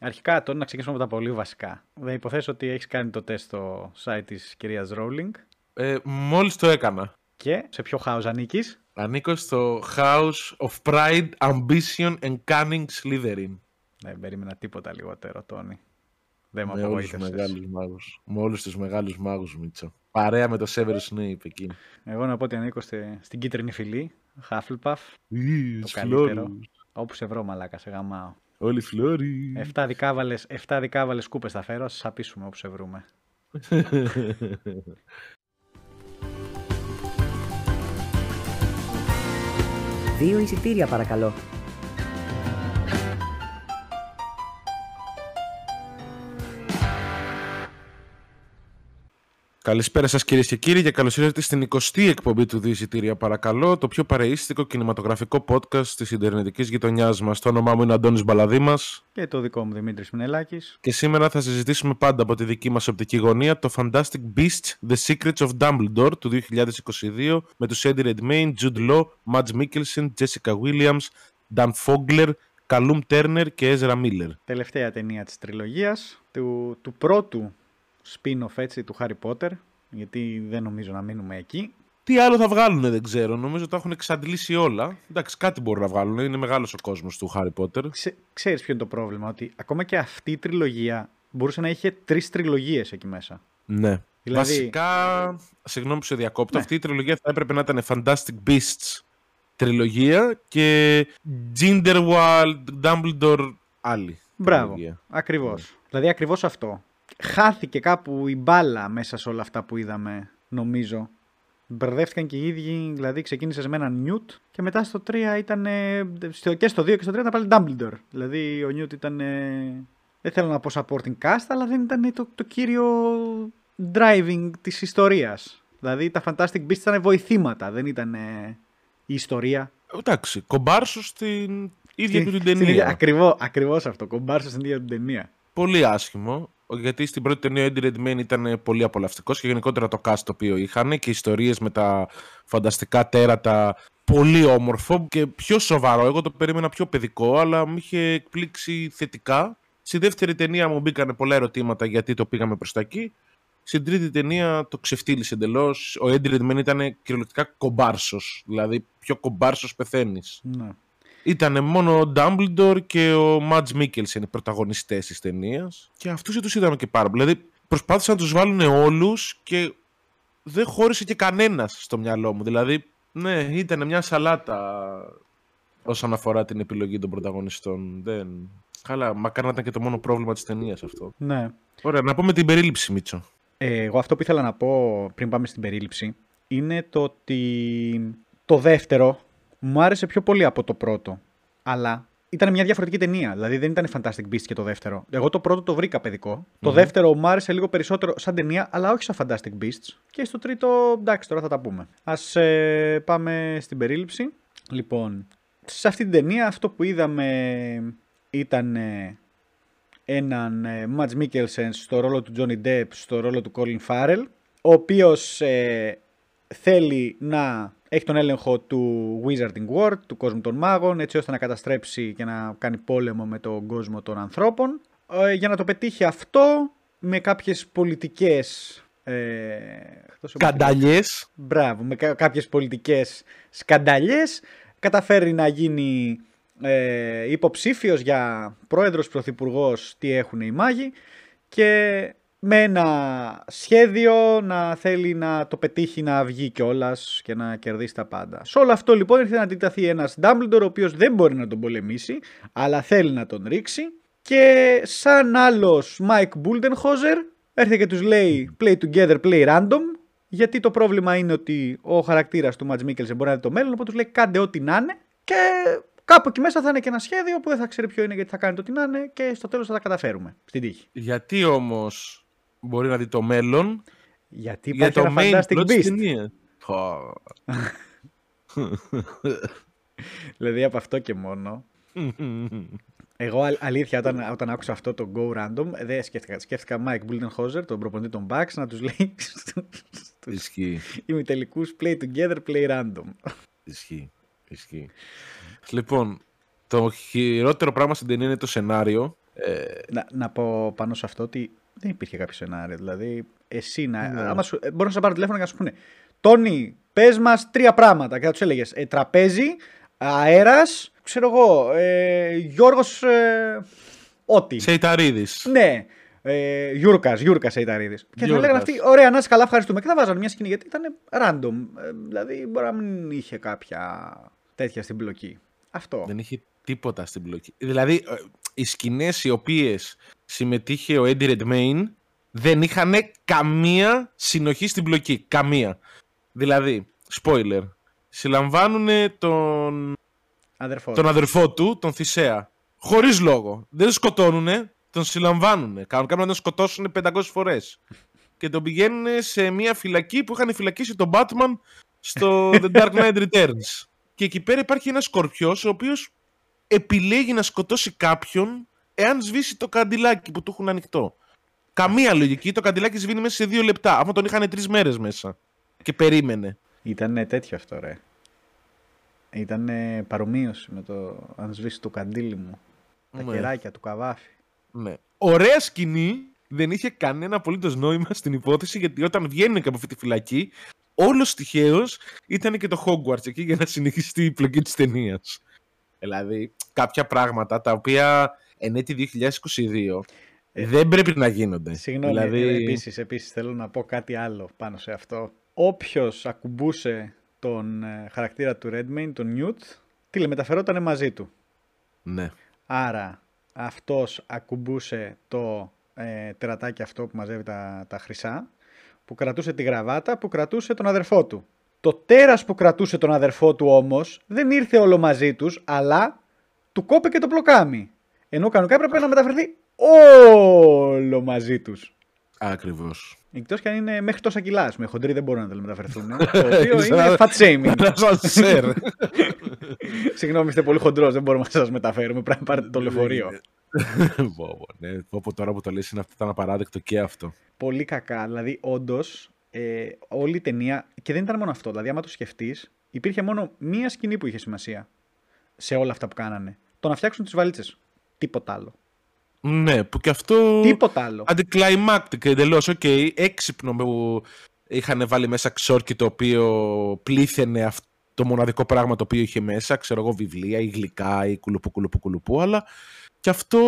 Αρχικά τώρα να ξεκινήσουμε από τα πολύ βασικά. Δεν υποθέσω ότι έχεις κάνει το τεστ στο site της κυρίας Rowling. Ε, Μόλις το έκανα. Και σε ποιο house ανήκεις; Ανήκω στο House of Pride, Ambition and Cunning Slytherin. Δεν περίμενα τίποτα λιγότερο, Τόνι. Δεν με Με όλους τους μεγάλους μάγους. Με όλους τους μεγάλους μάγους, Μίτσο. Παρέα με το Severus Snape εκεί. Εγώ να πω ότι ανήκω στη- στην κίτρινη φυλή, Hufflepuff. Ι, Το τους καλύτερο. φλόρους. Όπου σε βρω, μαλάκα, σε γαμάω. Όλοι φλόροι. Εφτά δικάβαλες, εφτά δικάβαλες κούπες θα φέρω, σας απίσουμε όπου σε βρούμε. Δύο εισιτήρια παρακαλώ. Καλησπέρα σας κυρίες και κύριοι και καλώς ήρθατε στην 20η εκπομπή του Διεισιτήρια παρακαλώ, το πιο παρεΐστικο κινηματογραφικό podcast της Ιντερνετικής γειτονιάς μας. Το όνομά μου είναι Αντώνης Μπαλαδήμας Και το δικό μου Δημήτρης Μινελάκης. και σήμερα θα συζητήσουμε πάντα από τη δική μας οπτική γωνία το Fantastic Beasts The Secrets of Dumbledore του 2022 με τους Eddie Redmayne, Jude Law, Mads Mikkelsen, Jessica Williams, Dan Fogler, Callum Turner και Ezra Miller. Τελευταία ταινία της τριλογίας, του, του πρώτου spin-off έτσι, του Harry Potter, γιατί δεν νομίζω να μείνουμε εκεί. Τι άλλο θα βγάλουν, δεν ξέρω. Νομίζω τα έχουν εξαντλήσει όλα. Εντάξει, κάτι μπορούν να βγάλουν. Είναι μεγάλος ο κόσμος του Harry Potter. Ξε, ξέρεις ποιο είναι το πρόβλημα, ότι ακόμα και αυτή η τριλογία μπορούσε να είχε τρεις τριλογίες εκεί μέσα. Ναι. Δηλαδή- Βασικά, συγγνώμη που σε διακόπτω, Ναι. αυτή η τριλογία θα έπρεπε να ήταν Fantastic Beasts τριλογία και Grindelwald, Dumbledore άλλη. Μπράβο, τριλογία. ακριβώς. Δηλαδή ακριβώς αυτό. Χάθηκε κάπου η μπάλα μέσα σε όλα αυτά που είδαμε, νομίζω. Μπερδεύτηκαν και οι ίδιοι, δηλαδή ξεκίνησες με έναν Νιούτ και μετά στο 3 ήταν. ε, στο- και στο 2 και στο 3 ήταν πάλι Dumbledore. Δηλαδή ο Νιούτ ήταν. ε, δεν θέλω να πω supporting cast, αλλά δεν ήταν το, το κύριο driving της ιστορίας. Δηλαδή τα Fantastic Beasts ήταν βοηθήματα, δεν ήταν ε, η ιστορία. Εντάξει, κομπάρσο στην ίδια του την Στην ίδια- ταινία. Ακριβώς, ακριβώς αυτό, κομπάρσο στην ίδια την ταινία. Πολύ άσχημο. Γιατί στην πρώτη ταινία ο Eddie Redmayne ήταν πολύ απολαυστικός και γενικότερα το cast το οποίο είχαν και ιστορίες με τα φανταστικά τέρατα. Πολύ όμορφο και πιο σοβαρό. Εγώ το περίμενα πιο παιδικό, αλλά με είχε εκπλήξει θετικά. Στη δεύτερη ταινία μου μπήκανε πολλά ερωτήματα γιατί το πήγαμε προς τα εκεί. Στην τρίτη ταινία το ξεφτύλισε εντελώς. Ο Eddie Redmayne ήταν κυριολεκτικά κομπάρσος. Δηλαδή, πιο κομπάρσος πεθαίνεις. Ναι. Ήταν μόνο ο Dumbledore και ο Mads Mikkelsen οι πρωταγωνιστές της ταινίας. Και αυτούς δεν τους είδαμε και πάρα πολύ. Δηλαδή προσπάθησαν να τους βάλουν όλους και δεν χώρισε και κανένας στο μυαλό μου. Δηλαδή, ναι, ήταν μια σαλάτα όσον αφορά την επιλογή των πρωταγωνιστών. Δεν... Καλά, μακάρι να ήταν και το μόνο πρόβλημα της ταινίας αυτό. ναι. Ωραία, να πούμε την περίληψη, Μίτσο. Ε, εγώ αυτό που ήθελα να πω πριν πάμε στην περίληψη είναι το ότι το δεύτερο μου άρεσε πιο πολύ από το πρώτο. Αλλά ήταν μια διαφορετική ταινία. Δηλαδή δεν ήταν Fantastic Beasts και το δεύτερο. Εγώ το πρώτο το βρήκα παιδικό. Το δεύτερο μου άρεσε λίγο περισσότερο σαν ταινία, αλλά όχι σαν Fantastic Beasts. Και στο τρίτο, εντάξει, τώρα θα τα πούμε. Α ε, πάμε στην περίληψη. Λοιπόν, σε αυτή την ταινία αυτό που είδαμε ήταν ε, έναν ε, Mads Mikkelsen στο ρόλο του Johnny Depp, στο ρόλο του Colin Farrell, ο οποίος ε, θέλει να έχει τον έλεγχο του Wizarding World, του κόσμου των μάγων, έτσι ώστε να καταστρέψει και να κάνει πόλεμο με τον κόσμο των ανθρώπων. Ε, για να το πετύχει αυτό, με κάποιες πολιτικές... Ε, εκτός από- Κανταλιές. Μπράβο, με κα- κάποιες πολιτικές σκανταλιές καταφέρει να γίνει ε, υποψήφιος για πρόεδρος πρωθυπουργός τι έχουν οι μάγοι και με ένα σχέδιο να θέλει να το πετύχει να βγει κιόλας και να κερδίσει τα πάντα. Σε όλο αυτό λοιπόν ήρθε να αντιταθεί ένας Dumbledore ο οποίος δεν μπορεί να τον πολεμήσει αλλά θέλει να τον ρίξει και σαν άλλος Mike Buldenhauser έρχεται και τους λέει play together, play random γιατί το πρόβλημα είναι ότι ο χαρακτήρας του Mads Mikkelsen μπορεί να είναι το μέλλον οπότε τους λέει κάντε ό,τι να είναι και κάπου εκεί μέσα θα είναι και ένα σχέδιο που δεν θα ξέρει ποιο είναι γιατί θα κάνετε ό,τι να είναι και στο τέλος θα τα καταφέρουμε στην τύχη. Γιατί όμως μπορεί να δει το μέλλον Γιατί για υπάρχει το ένα main Fantastic plot της Beast. ταινίας. Χω. Δηλαδή από αυτό και μόνο. Εγώ αλ- αλήθεια όταν, όταν άκουσα αυτό το Go Random δεν σκέφτηκα. Σκέφτηκα Mike Bullenhauser, τον προπονητή των Bucks, να τους λέει στους Ισχύει. ημιτελικούς play together, play random. Ισχύει. Ισχύει. Λοιπόν, το χειρότερο πράγμα στην ταινία είναι το σενάριο. Ε, Να, να πω πάνω σε αυτό ότι δεν υπήρχε κάποιο σενάριο. Δηλαδή, εσύ να. Ναι. Άμα σου, ε, μπορώ να σε πάρω τηλέφωνο και να σου πούνε Τόνι, πες μας τρία πράγματα. Και θα τους έλεγες ε, Τραπέζι, αέρας, ξέρω εγώ, ε, Γιώργος. Ε, ό,τι. Σεϊταρίδης. Ναι. Ε, Γιούρκας, Γιούρκας Σεϊταρίδης. Και θα Γιούρκας. λέγανε αυτοί, ωραία, να είσαι καλά, ευχαριστούμε. Και θα βάζανε μια σκηνή γιατί ήταν random. Ε, δηλαδή, μπορεί να μην είχε κάποια τέτοια στην μπλοκή. Αυτό. Δεν είχε τίποτα στην μπλοκή. Δηλαδή, ε, οι σκηνές οι οποίες συμμετείχε ο Eddie Redmayne δεν είχαν καμία συνοχή στην μπλοκή. Καμία. Δηλαδή, spoiler. Συλλαμβάνουν τον, Αδερφό. τον αδερφό του, τον Θησέα. Χωρίς λόγο. Δεν τον σκοτώνουνε, τον συλλαμβάνουν. Κάνουν να τον σκοτώσουν 500 φορές. και τον πηγαίνουν σε μια φυλακή που είχαν φυλακίσει τον Batman στο The Dark Knight Returns. Και εκεί πέρα υπάρχει ένας σκορπιός ο οποίος επιλέγει να σκοτώσει κάποιον εάν σβήσει το καντιλάκι που του έχουν ανοιχτό. Καμία λογική. Το καντιλάκι σβήνει μέσα σε δύο λεπτά. Αφού τον είχαν τρεις μέρες μέσα. Και περίμενε. Ήταν τέτοιο αυτό, ρε. Ήταν παρομοίωση με το αν σβήσει το καντήλι μου. Τα Ναι. κεράκια του καβάφι. Ναι. Ωραία σκηνή. Δεν είχε κανένα απολύτως νόημα στην υπόθεση γιατί όταν βγαίνουν και από αυτή τη φυλακή, όλος τυχαίως ήταν και το Hogwarts εκεί για να συνεχιστεί η πλοκή της ταινίας. Δηλαδή, κάποια πράγματα τα οποία εν έτη 2022 δεν πρέπει να γίνονται. Ε, Συγγνώμη, δηλαδή... ε, επίσης, επίσης θέλω να πω κάτι άλλο πάνω σε αυτό. Όποιος ακουμπούσε τον ε, χαρακτήρα του Redmayne, τον Newt, τηλεμεταφερόταν μαζί του. Ναι. Άρα αυτός ακουμπούσε το ε, τερατάκι αυτό που μαζεύει τα, τα χρυσά, που κρατούσε τη γραβάτα, που κρατούσε τον αδερφό του. Το τέρας που κρατούσε τον αδερφό του όμως δεν ήρθε όλο μαζί τους, αλλά του κόπηκε το πλοκάμι. Ενώ κανονικά έπρεπε να μεταφερθεί όλο μαζί τους. Ακριβώς. Εκτός και αν είναι μέχρι τόσα κιλά, ας πούμε. Χοντροί δεν μπορούν να τα μεταφερθούν. το οποίο είναι fat shaming. Ένα σανσέρ. Συγγνώμη, είστε πολύ χοντρός, δεν μπορούμε να σας μεταφέρουμε. Πρέπει να πάρετε το λεωφορείο. Πω, πω, ναι. Πω, πω, τώρα που το λες είναι αυτό ήταν απαράδεκτο και αυτό. πολύ κακά. Δηλαδή, όντως, ε, όλη η ταινία. Και δεν ήταν μόνο αυτό. Δηλαδή, άμα το σκεφτείς, υπήρχε μόνο μία σκηνή που είχε σημασία σε όλα αυτά που κάνανε. Το να φτιάξουν τις βαλίτσες. Τίποτα άλλο. Ναι, που και αυτό. Τίποτα άλλο. Anticlimactic εντελώς. Οκ, έξυπνο που είχαν βάλει μέσα ξόρκι το οποίο πλήθαινε αυτό το μοναδικό πράγμα το οποίο είχε μέσα. Ξέρω εγώ, βιβλία ή γλυκά ή κουλουπού κουλουπού κουλουπού. Αλλά και αυτό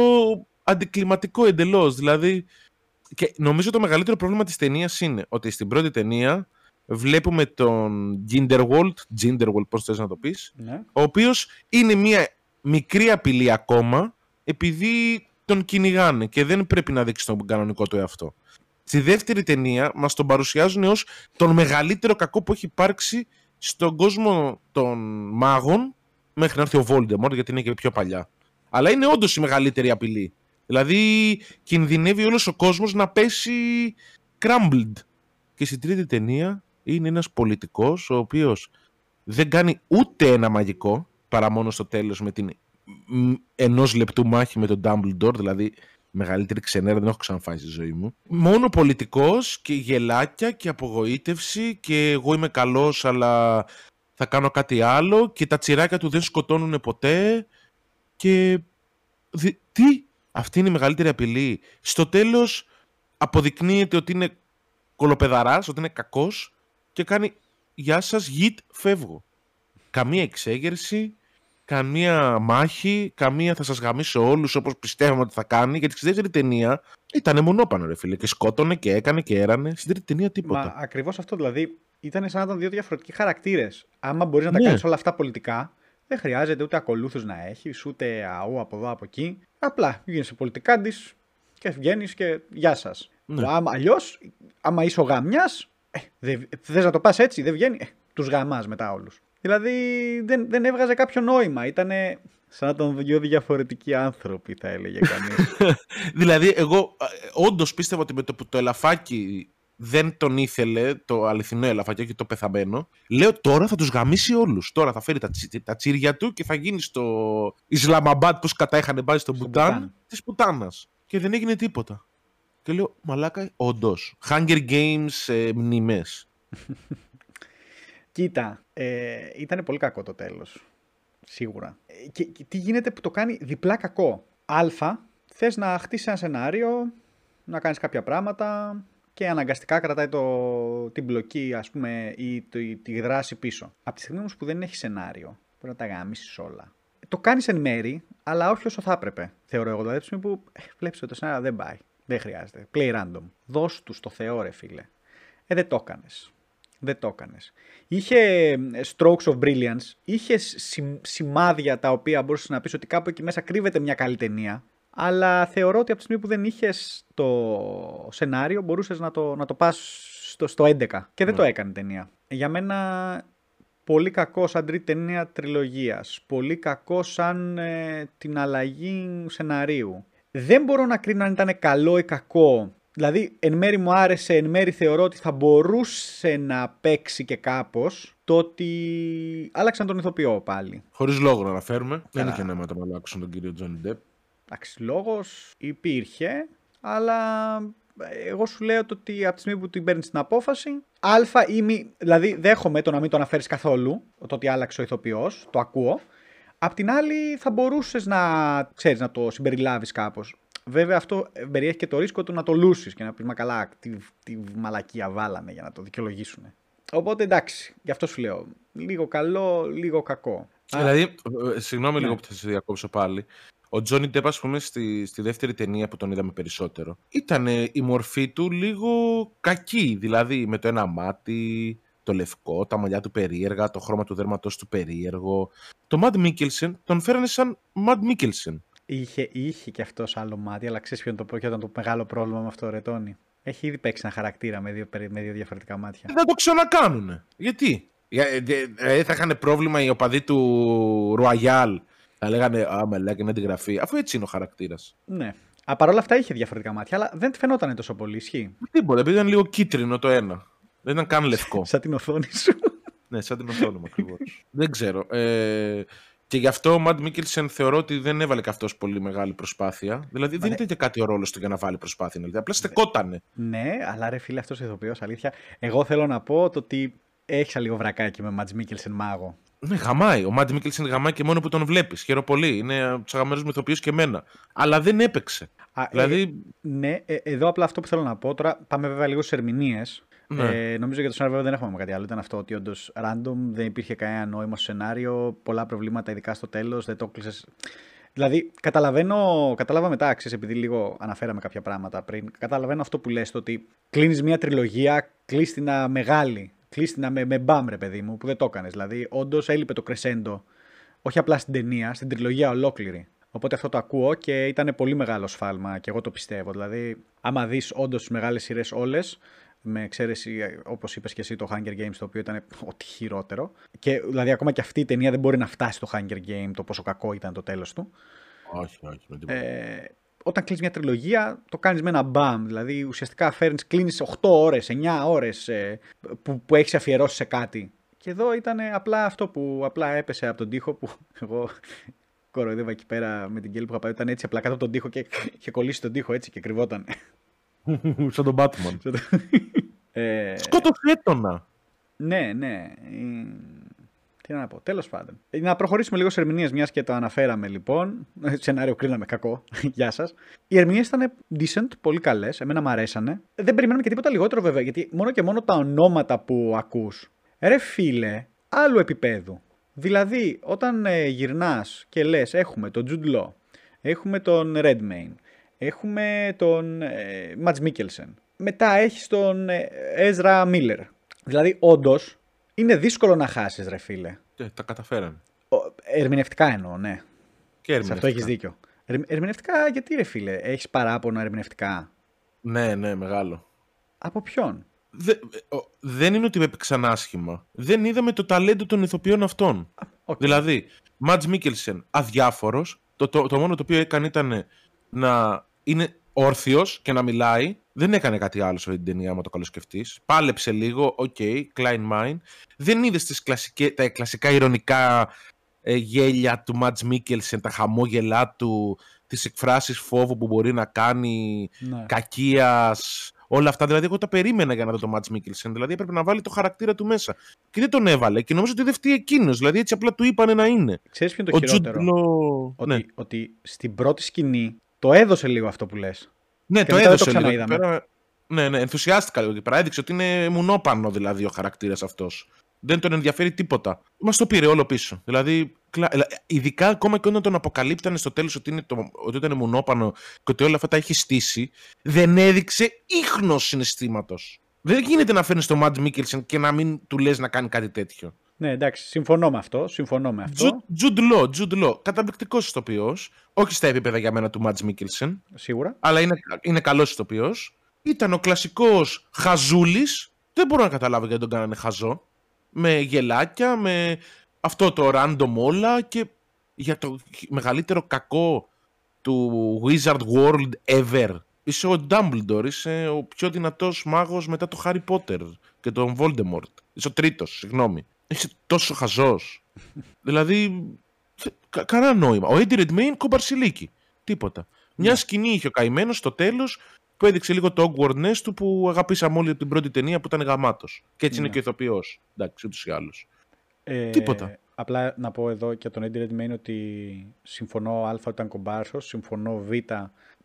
αντικλιματικό εντελώς. Δηλαδή. Και νομίζω το μεγαλύτερο πρόβλημα της ταινίας είναι ότι στην πρώτη ταινία βλέπουμε τον Grindelwald, Ginderwald πώς θες να το πεις, Ναι. ο οποίος είναι μια μικρή απειλή ακόμα επειδή τον κυνηγάνε και δεν πρέπει να δείξει τον κανονικό του εαυτό. Στη δεύτερη ταινία μας τον παρουσιάζουν ως τον μεγαλύτερο κακό που έχει υπάρξει στον κόσμο των μάγων μέχρι να έρθει ο Voldemort γιατί είναι και πιο παλιά. Αλλά είναι όντως η μεγαλύτερη απειλή. Δηλαδή κινδυνεύει όλος ο κόσμος να πέσει crumbled. Και στην τρίτη ταινία είναι ένας πολιτικός ο οποίος δεν κάνει ούτε ένα μαγικό παρά μόνο στο τέλος με την μ, ενός λεπτού μάχη με τον Dumbledore, δηλαδή μεγαλύτερη ξενέρα δεν έχω ξαναφάει στη ζωή μου. Μόνο πολιτικός και γελάκια και απογοήτευση και εγώ είμαι καλός αλλά θα κάνω κάτι άλλο και τα τσιράκια του δεν σκοτώνουν ποτέ και δι- τι, αυτή είναι η μεγαλύτερη απειλή. Στο τέλος αποδεικνύεται ότι είναι κολοπεδαράς, ότι είναι κακός και κάνει «Γεια σας, γιτ, φεύγω». Καμία εξέγερση, καμία μάχη, καμία θα σας γαμίσω όλους όπως πιστεύαμε ότι θα κάνει, γιατί στη δεύτερη ταινία ήταν μονόπανο ρε φίλε και σκότωνε και έκανε και έρανε. Στην τρίτη ταινία τίποτα. Μα ακριβώς αυτό. Δηλαδή, ήταν σαν να ήταν δύο διαφορετικοί χαρακτήρες. Άμα μπορείς να τα Ναι. κάνεις όλα αυτά πολιτικά, δεν χρειάζεται ούτε ακολούθους να έχεις, ούτε αού από εδώ από εκεί. Απλά γίνεσαι πολιτικά τη και βγαίνεις και γεια σας. Ναι. Άμα αλλιώς, άμα είσαι ο γαμιάς, ε, θες να το πας έτσι, δεν βγαίνει. Ε, τους γαμάς μετά όλους. Δηλαδή δεν, δεν έβγαζε κάποιο νόημα. Ήταν σαν να ήταν δύο διαφορετικοί άνθρωποι, θα έλεγε κανείς. δηλαδή, εγώ όντως πίστευα ότι με το που το ελαφάκι δεν τον ήθελε, το αληθινό ελαφάκι, όχι το πεθαμένο, λέω τώρα θα τους γαμίσει όλους. Τώρα θα φέρει τα, τσι- τα τσίρια του και θα γίνει στο Ισλαμαμπάτ που κατά είχαν πάει στο, Στο Μπουτάν Μπουτάν. της Πουτάνας. Και δεν έγινε τίποτα. Και λέω, μαλάκα, όντως. Hunger Games ε, μνήμες. Κοίτα, ε, ήταν πολύ κακό το τέλος. Σίγουρα. Ε, Και, και τι γίνεται που το κάνει διπλά κακό. Α, θες να χτίσεις ένα σενάριο, να κάνεις κάποια πράγματα και αναγκαστικά κρατάει το, την μπλοκή ας πούμε ή το, τη δράση πίσω. Από τη στιγμή όμως που δεν έχει σενάριο, μπορεί να τα γάμισεις όλα. Το κάνεις εν μέρη, αλλά όχι όσο θα έπρεπε, θεωρώ εγώ. Δηλαδή, από τη στιγμή που ε, βλέπεις ότι το σενάριο δεν πάει, δεν χρειάζεται. Play random. Δώσ' του το Θεό, ρε φίλε. Ε, δεν το έκανες. Δεν το έκανες. Είχε ε, strokes of brilliance, είχε σημάδια τα οποία μπορούσες να πεις ότι κάπου εκεί μέσα κρύβεται μια καλή ταινία. Αλλά θεωρώ ότι από τη στιγμή που δεν είχες το σενάριο, μπορούσες να το, να το πας στο, στο 11. Και δεν το ναι. έκανε η ταινία. Για μένα πολύ κακό σαν τρίτη ταινία τριλογίας. Πολύ κακό σαν ε, την αλλαγή σεναρίου. Δεν μπορώ να κρίνω αν ήταν καλό ή κακό. Δηλαδή, εν μέρη μου άρεσε, εν μέρη θεωρώ ότι θα μπορούσε να παίξει και κάπως το ότι άλλαξαν τον ηθοποιό πάλι. Χωρίς λόγο να αναφέρουμε. Δεν είχε νόημα να αλλάξουν τον κύριο Τζόνι Ντεπ. Εντάξει, λόγος υπήρχε, αλλά εγώ σου λέω το ότι από τη στιγμή που την παίρνεις την απόφαση, Α ή μη, δηλαδή δέχομαι το να μην το αναφέρεις καθόλου, το ότι άλλαξε ο ηθοποιός, το ακούω. Απ' την άλλη, θα μπορούσες να, ξέρεις, να το συμπεριλάβεις κάπως. Βέβαια, αυτό περιέχει και το ρίσκο του να το λούσεις και να πεις Μα καλά, τι, τι μαλακία βάλανε για να το δικαιολογήσουν. Οπότε εντάξει, γι' αυτό σου λέω. Λίγο καλό, λίγο κακό. Δηλαδή, ε, συγγνώμη ναι. λίγο που θα σε διακόψω πάλι. Ο Τζόνι Ντεπ, ας πούμε, στη, στη δεύτερη ταινία που τον είδαμε περισσότερο, ήταν η μορφή του λίγο κακή. Δηλαδή, με το ένα μάτι, το λευκό, τα μαλλιά του περίεργα, το χρώμα του δέρματος του περίεργο. Το Μαντ Μίκελσεν τον φέρανε σαν Μαντ Μίκελσεν. Είχε, είχε και αυτός άλλο μάτι, αλλά ξέρεις ποιο είναι το, ήταν το μεγάλο πρόβλημα με αυτό, ρε Τόνι; Έχει ήδη παίξει ένα χαρακτήρα με δύο, με δύο διαφορετικά μάτια. Δεν το ξανακάνουνε. Γιατί; Ε, θα είχαν πρόβλημα οι οπαδοί του Ρουαγιάλ θα λέγανε Α, μελέκ είναι αντιγραφή. Αφού έτσι είναι ο χαρακτήρας. Ναι. Α, παρ' όλα αυτά είχε διαφορετικά μάτια, αλλά δεν φαινόταν τόσο πολύ. Ισχύει. Τίποτα, επειδή ήταν λίγο κίτρινο το ένα. Δεν ήταν καν λευκό. σαν την οθόνη σου. ναι, σαν την οθόνη μου ακριβώς. δεν ξέρω. Ε, και γι' αυτό ο Μαντ Μίκελσεν θεωρώ ότι δεν έβαλε και αυτός πολύ μεγάλη προσπάθεια. Δηλαδή δεν ήταν και κάτι ο ρόλος του για να βάλει προσπάθεια. Δηλαδή, απλά στεκότανε. Ναι, αλλά ρε φίλε, αυτός ο ηθοποιό, αλήθεια. Εγώ θέλω να πω το ότι έχει λίγο βρακάκι με Μαντ Μίκελσεν μάγο. Ναι, γαμάει. Ο Μάντι Μίκελσεν γαμάει και μόνο που τον βλέπεις. Χαίρομαι πολύ. Είναι από τους αγαπημένους μυθοποιού και εμένα. Αλλά δεν έπαιξε. Α, δηλαδή... Ε, ναι, ε, εδώ απλά αυτό που θέλω να πω. Τώρα πάμε βέβαια λίγο στις ερμηνείες. Ναι. Ε, νομίζω για το σενάριο δεν έχουμε κάτι άλλο. Ήταν αυτό ότι όντως random δεν υπήρχε κανένα νόημα στο σενάριο. Πολλά προβλήματα, ειδικά στο τέλος. Δεν το κλείσες. Δηλαδή, καταλαβαίνω, κατάλαβα μετά, ξέρεις, επειδή λίγο αναφέραμε κάποια πράγματα πριν, καταλαβαίνω αυτό που λες, το ότι κλείνεις μια τριλογία, κλείσει την μεγάλη κλείστηνα με, με μπαμ, ρε παιδί μου, που δεν το έκανες. Δηλαδή, όντως έλειπε το κρεσέντο, όχι απλά στην ταινία, στην τριλογία ολόκληρη. Οπότε αυτό το ακούω και ήταν πολύ μεγάλο σφάλμα και εγώ το πιστεύω. Δηλαδή, άμα δεις όντως τις μεγάλες σειρές όλες, με εξαίρεση, όπως είπες και εσύ, το Hunger Games, το οποίο ήταν ό,τι χειρότερο. Και δηλαδή, ακόμα και αυτή η ταινία δεν μπορεί να φτάσει στο Hunger Game, το πόσο κακό ήταν το τέλος του. Όχι, όχι. Ε, όταν κλείνεις μια τριλογία, το κάνεις με ένα μπαμ. Δηλαδή, ουσιαστικά φέρνεις, κλείνεις 8 ώρες, 9 ώρες ε, που, που έχεις αφιερώσει σε κάτι. Και εδώ ήταν απλά αυτό που απλά έπεσε από τον τοίχο που εγώ κοροϊδεύα εκεί πέρα με την κέλη που είχα πάει. Ήταν έτσι απλά κάτω από τον τοίχο και είχε κολλήσει τον τοίχο έτσι και κρυβόταν. Σαν τον Batman. ε... Σκότωσε Ναι, ναι. Τι να πω, τέλος πάντων. Να προχωρήσουμε λίγο σε ερμηνείες, μιας και το αναφέραμε λοιπόν. Σενάριο κρίναμε κακό. Γεια σας. Οι ερμηνείες ήταν decent, πολύ καλές. Εμένα μου αρέσανε. Δεν περιμέναμε και τίποτα λιγότερο βέβαια, γιατί μόνο και μόνο τα ονόματα που ακούς. Ρε φίλε, άλλου επίπεδου. Δηλαδή, όταν ε, γυρνάς και λες, έχουμε τον Jude Law, έχουμε τον Redmayne, έχουμε τον ε, Mads Mikkelsen, μετά έχεις τον ε, Ezra Miller. Δηλαδή, όντως, είναι δύσκολο να χάσεις, ρε φίλε. Ε, τα καταφέρανε. ερμηνευτικά εννοώ, ναι. Και ερμηνευτικά. Σε αυτό έχεις δίκιο. ερμηνευτικά, γιατί ρε φίλε, έχεις παράπονο ερμηνευτικά; Ναι, ναι, μεγάλο. Από ποιον; Δε, δεν είναι ότι έπαιξαν άσχημα. Δεν είδαμε το ταλέντο των ηθοποιών αυτών. Okay. Δηλαδή, Μαντς Μίκελσεν, αδιάφορος. Το, το, το, μόνο το οποίο έκανε ήταν να είναι όρθιος και να μιλάει. Δεν έκανε κάτι άλλο σε αυτή την ταινία, άμα το καλοσκεφτείς. Πάλεψε λίγο, OK, okay, κλάιν μάιν. Δεν είδες τα κλασικά ηρωνικά ε, γέλια του Μάτζ Μίκελσεν, τα χαμόγελά του, τις εκφράσεις φόβου που μπορεί να κάνει, ναι. κακίας, όλα αυτά. Δηλαδή, εγώ τα περίμενα για να δω το Μάτζ Μίκελσεν. Δηλαδή, έπρεπε να βάλει το χαρακτήρα του μέσα. Και δεν τον έβαλε. Και νομίζω ότι δεν φταίει εκείνος. Δηλαδή, έτσι απλά του είπανε να είναι. Ξέρεις ποιο είναι το Ο χειρότερο; Ότι, ναι. ότι στην πρώτη σκηνή το έδωσε λίγο αυτό που λες. Ναι, Και το μετά δεν το έδωσε λίγο. εκεί ξαναείδαμε. Πέρα, ναι, ναι, ενθουσιάστηκα λίγο εκεί πέρα. Έδειξε ότι είναι μουνόπανο δηλαδή ο χαρακτήρας αυτός. Δεν τον ενδιαφέρει τίποτα. Μας το πήρε όλο πίσω. Δηλαδή, κλα... ελα- ειδικά ακόμα και όταν τον αποκαλύπτανε στο τέλος ότι, είναι το... ότι ήταν μουνόπανο και ότι όλα αυτά τα έχει στήσει, δεν έδειξε ίχνος συναισθήματος. Δεν γίνεται να φέρνεις τον Μάτ Μίκελσεν και να μην του λες να κάνει κάτι τέτοιο. Ναι, εντάξει, συμφωνώ με αυτό. Συμφωνώ με αυτό. Τζουντ Λό, Τζουντ Λό. Καταπληκτικός ηθοποιός. Όχι στα επίπεδα για μένα του Μάτ Μίκελσεν. Σίγουρα. αλλά είναι, είναι καλός ηθοποιός. Ήταν ο κλασικός χαζούλης. Δεν μπορώ να καταλάβω γιατί τον κάνανε χαζό. Με γελάκια, με αυτό το random όλα και για το μεγαλύτερο κακό του Wizard World ever. Είσαι ο Dumbledore, είσαι ο πιο δυνατός μάγος μετά το Harry Potter και τον Voldemort. Είσαι ο τρίτος, συγγνώμη. Είσαι τόσο χαζός. δηλαδή, κα, κανένα νόημα. Ο Eddie Redmayne κομπαρσιλίκι. Τίποτα. Μια σκηνή είχε ο καημένος στο τέλος που έδειξε λίγο το awkwardness του που αγαπήσαμε όλοι από την πρώτη ταινία που ήταν γαμάτος. Και έτσι είναι Ναι. και ο ηθοποιός. Εντάξει, ούτως ή άλλως. Ε, Τίποτα. Απλά να πω εδώ και τον Eddie Redmayne ότι συμφωνώ Α ότι ήταν κομπάρσος, συμφωνώ Β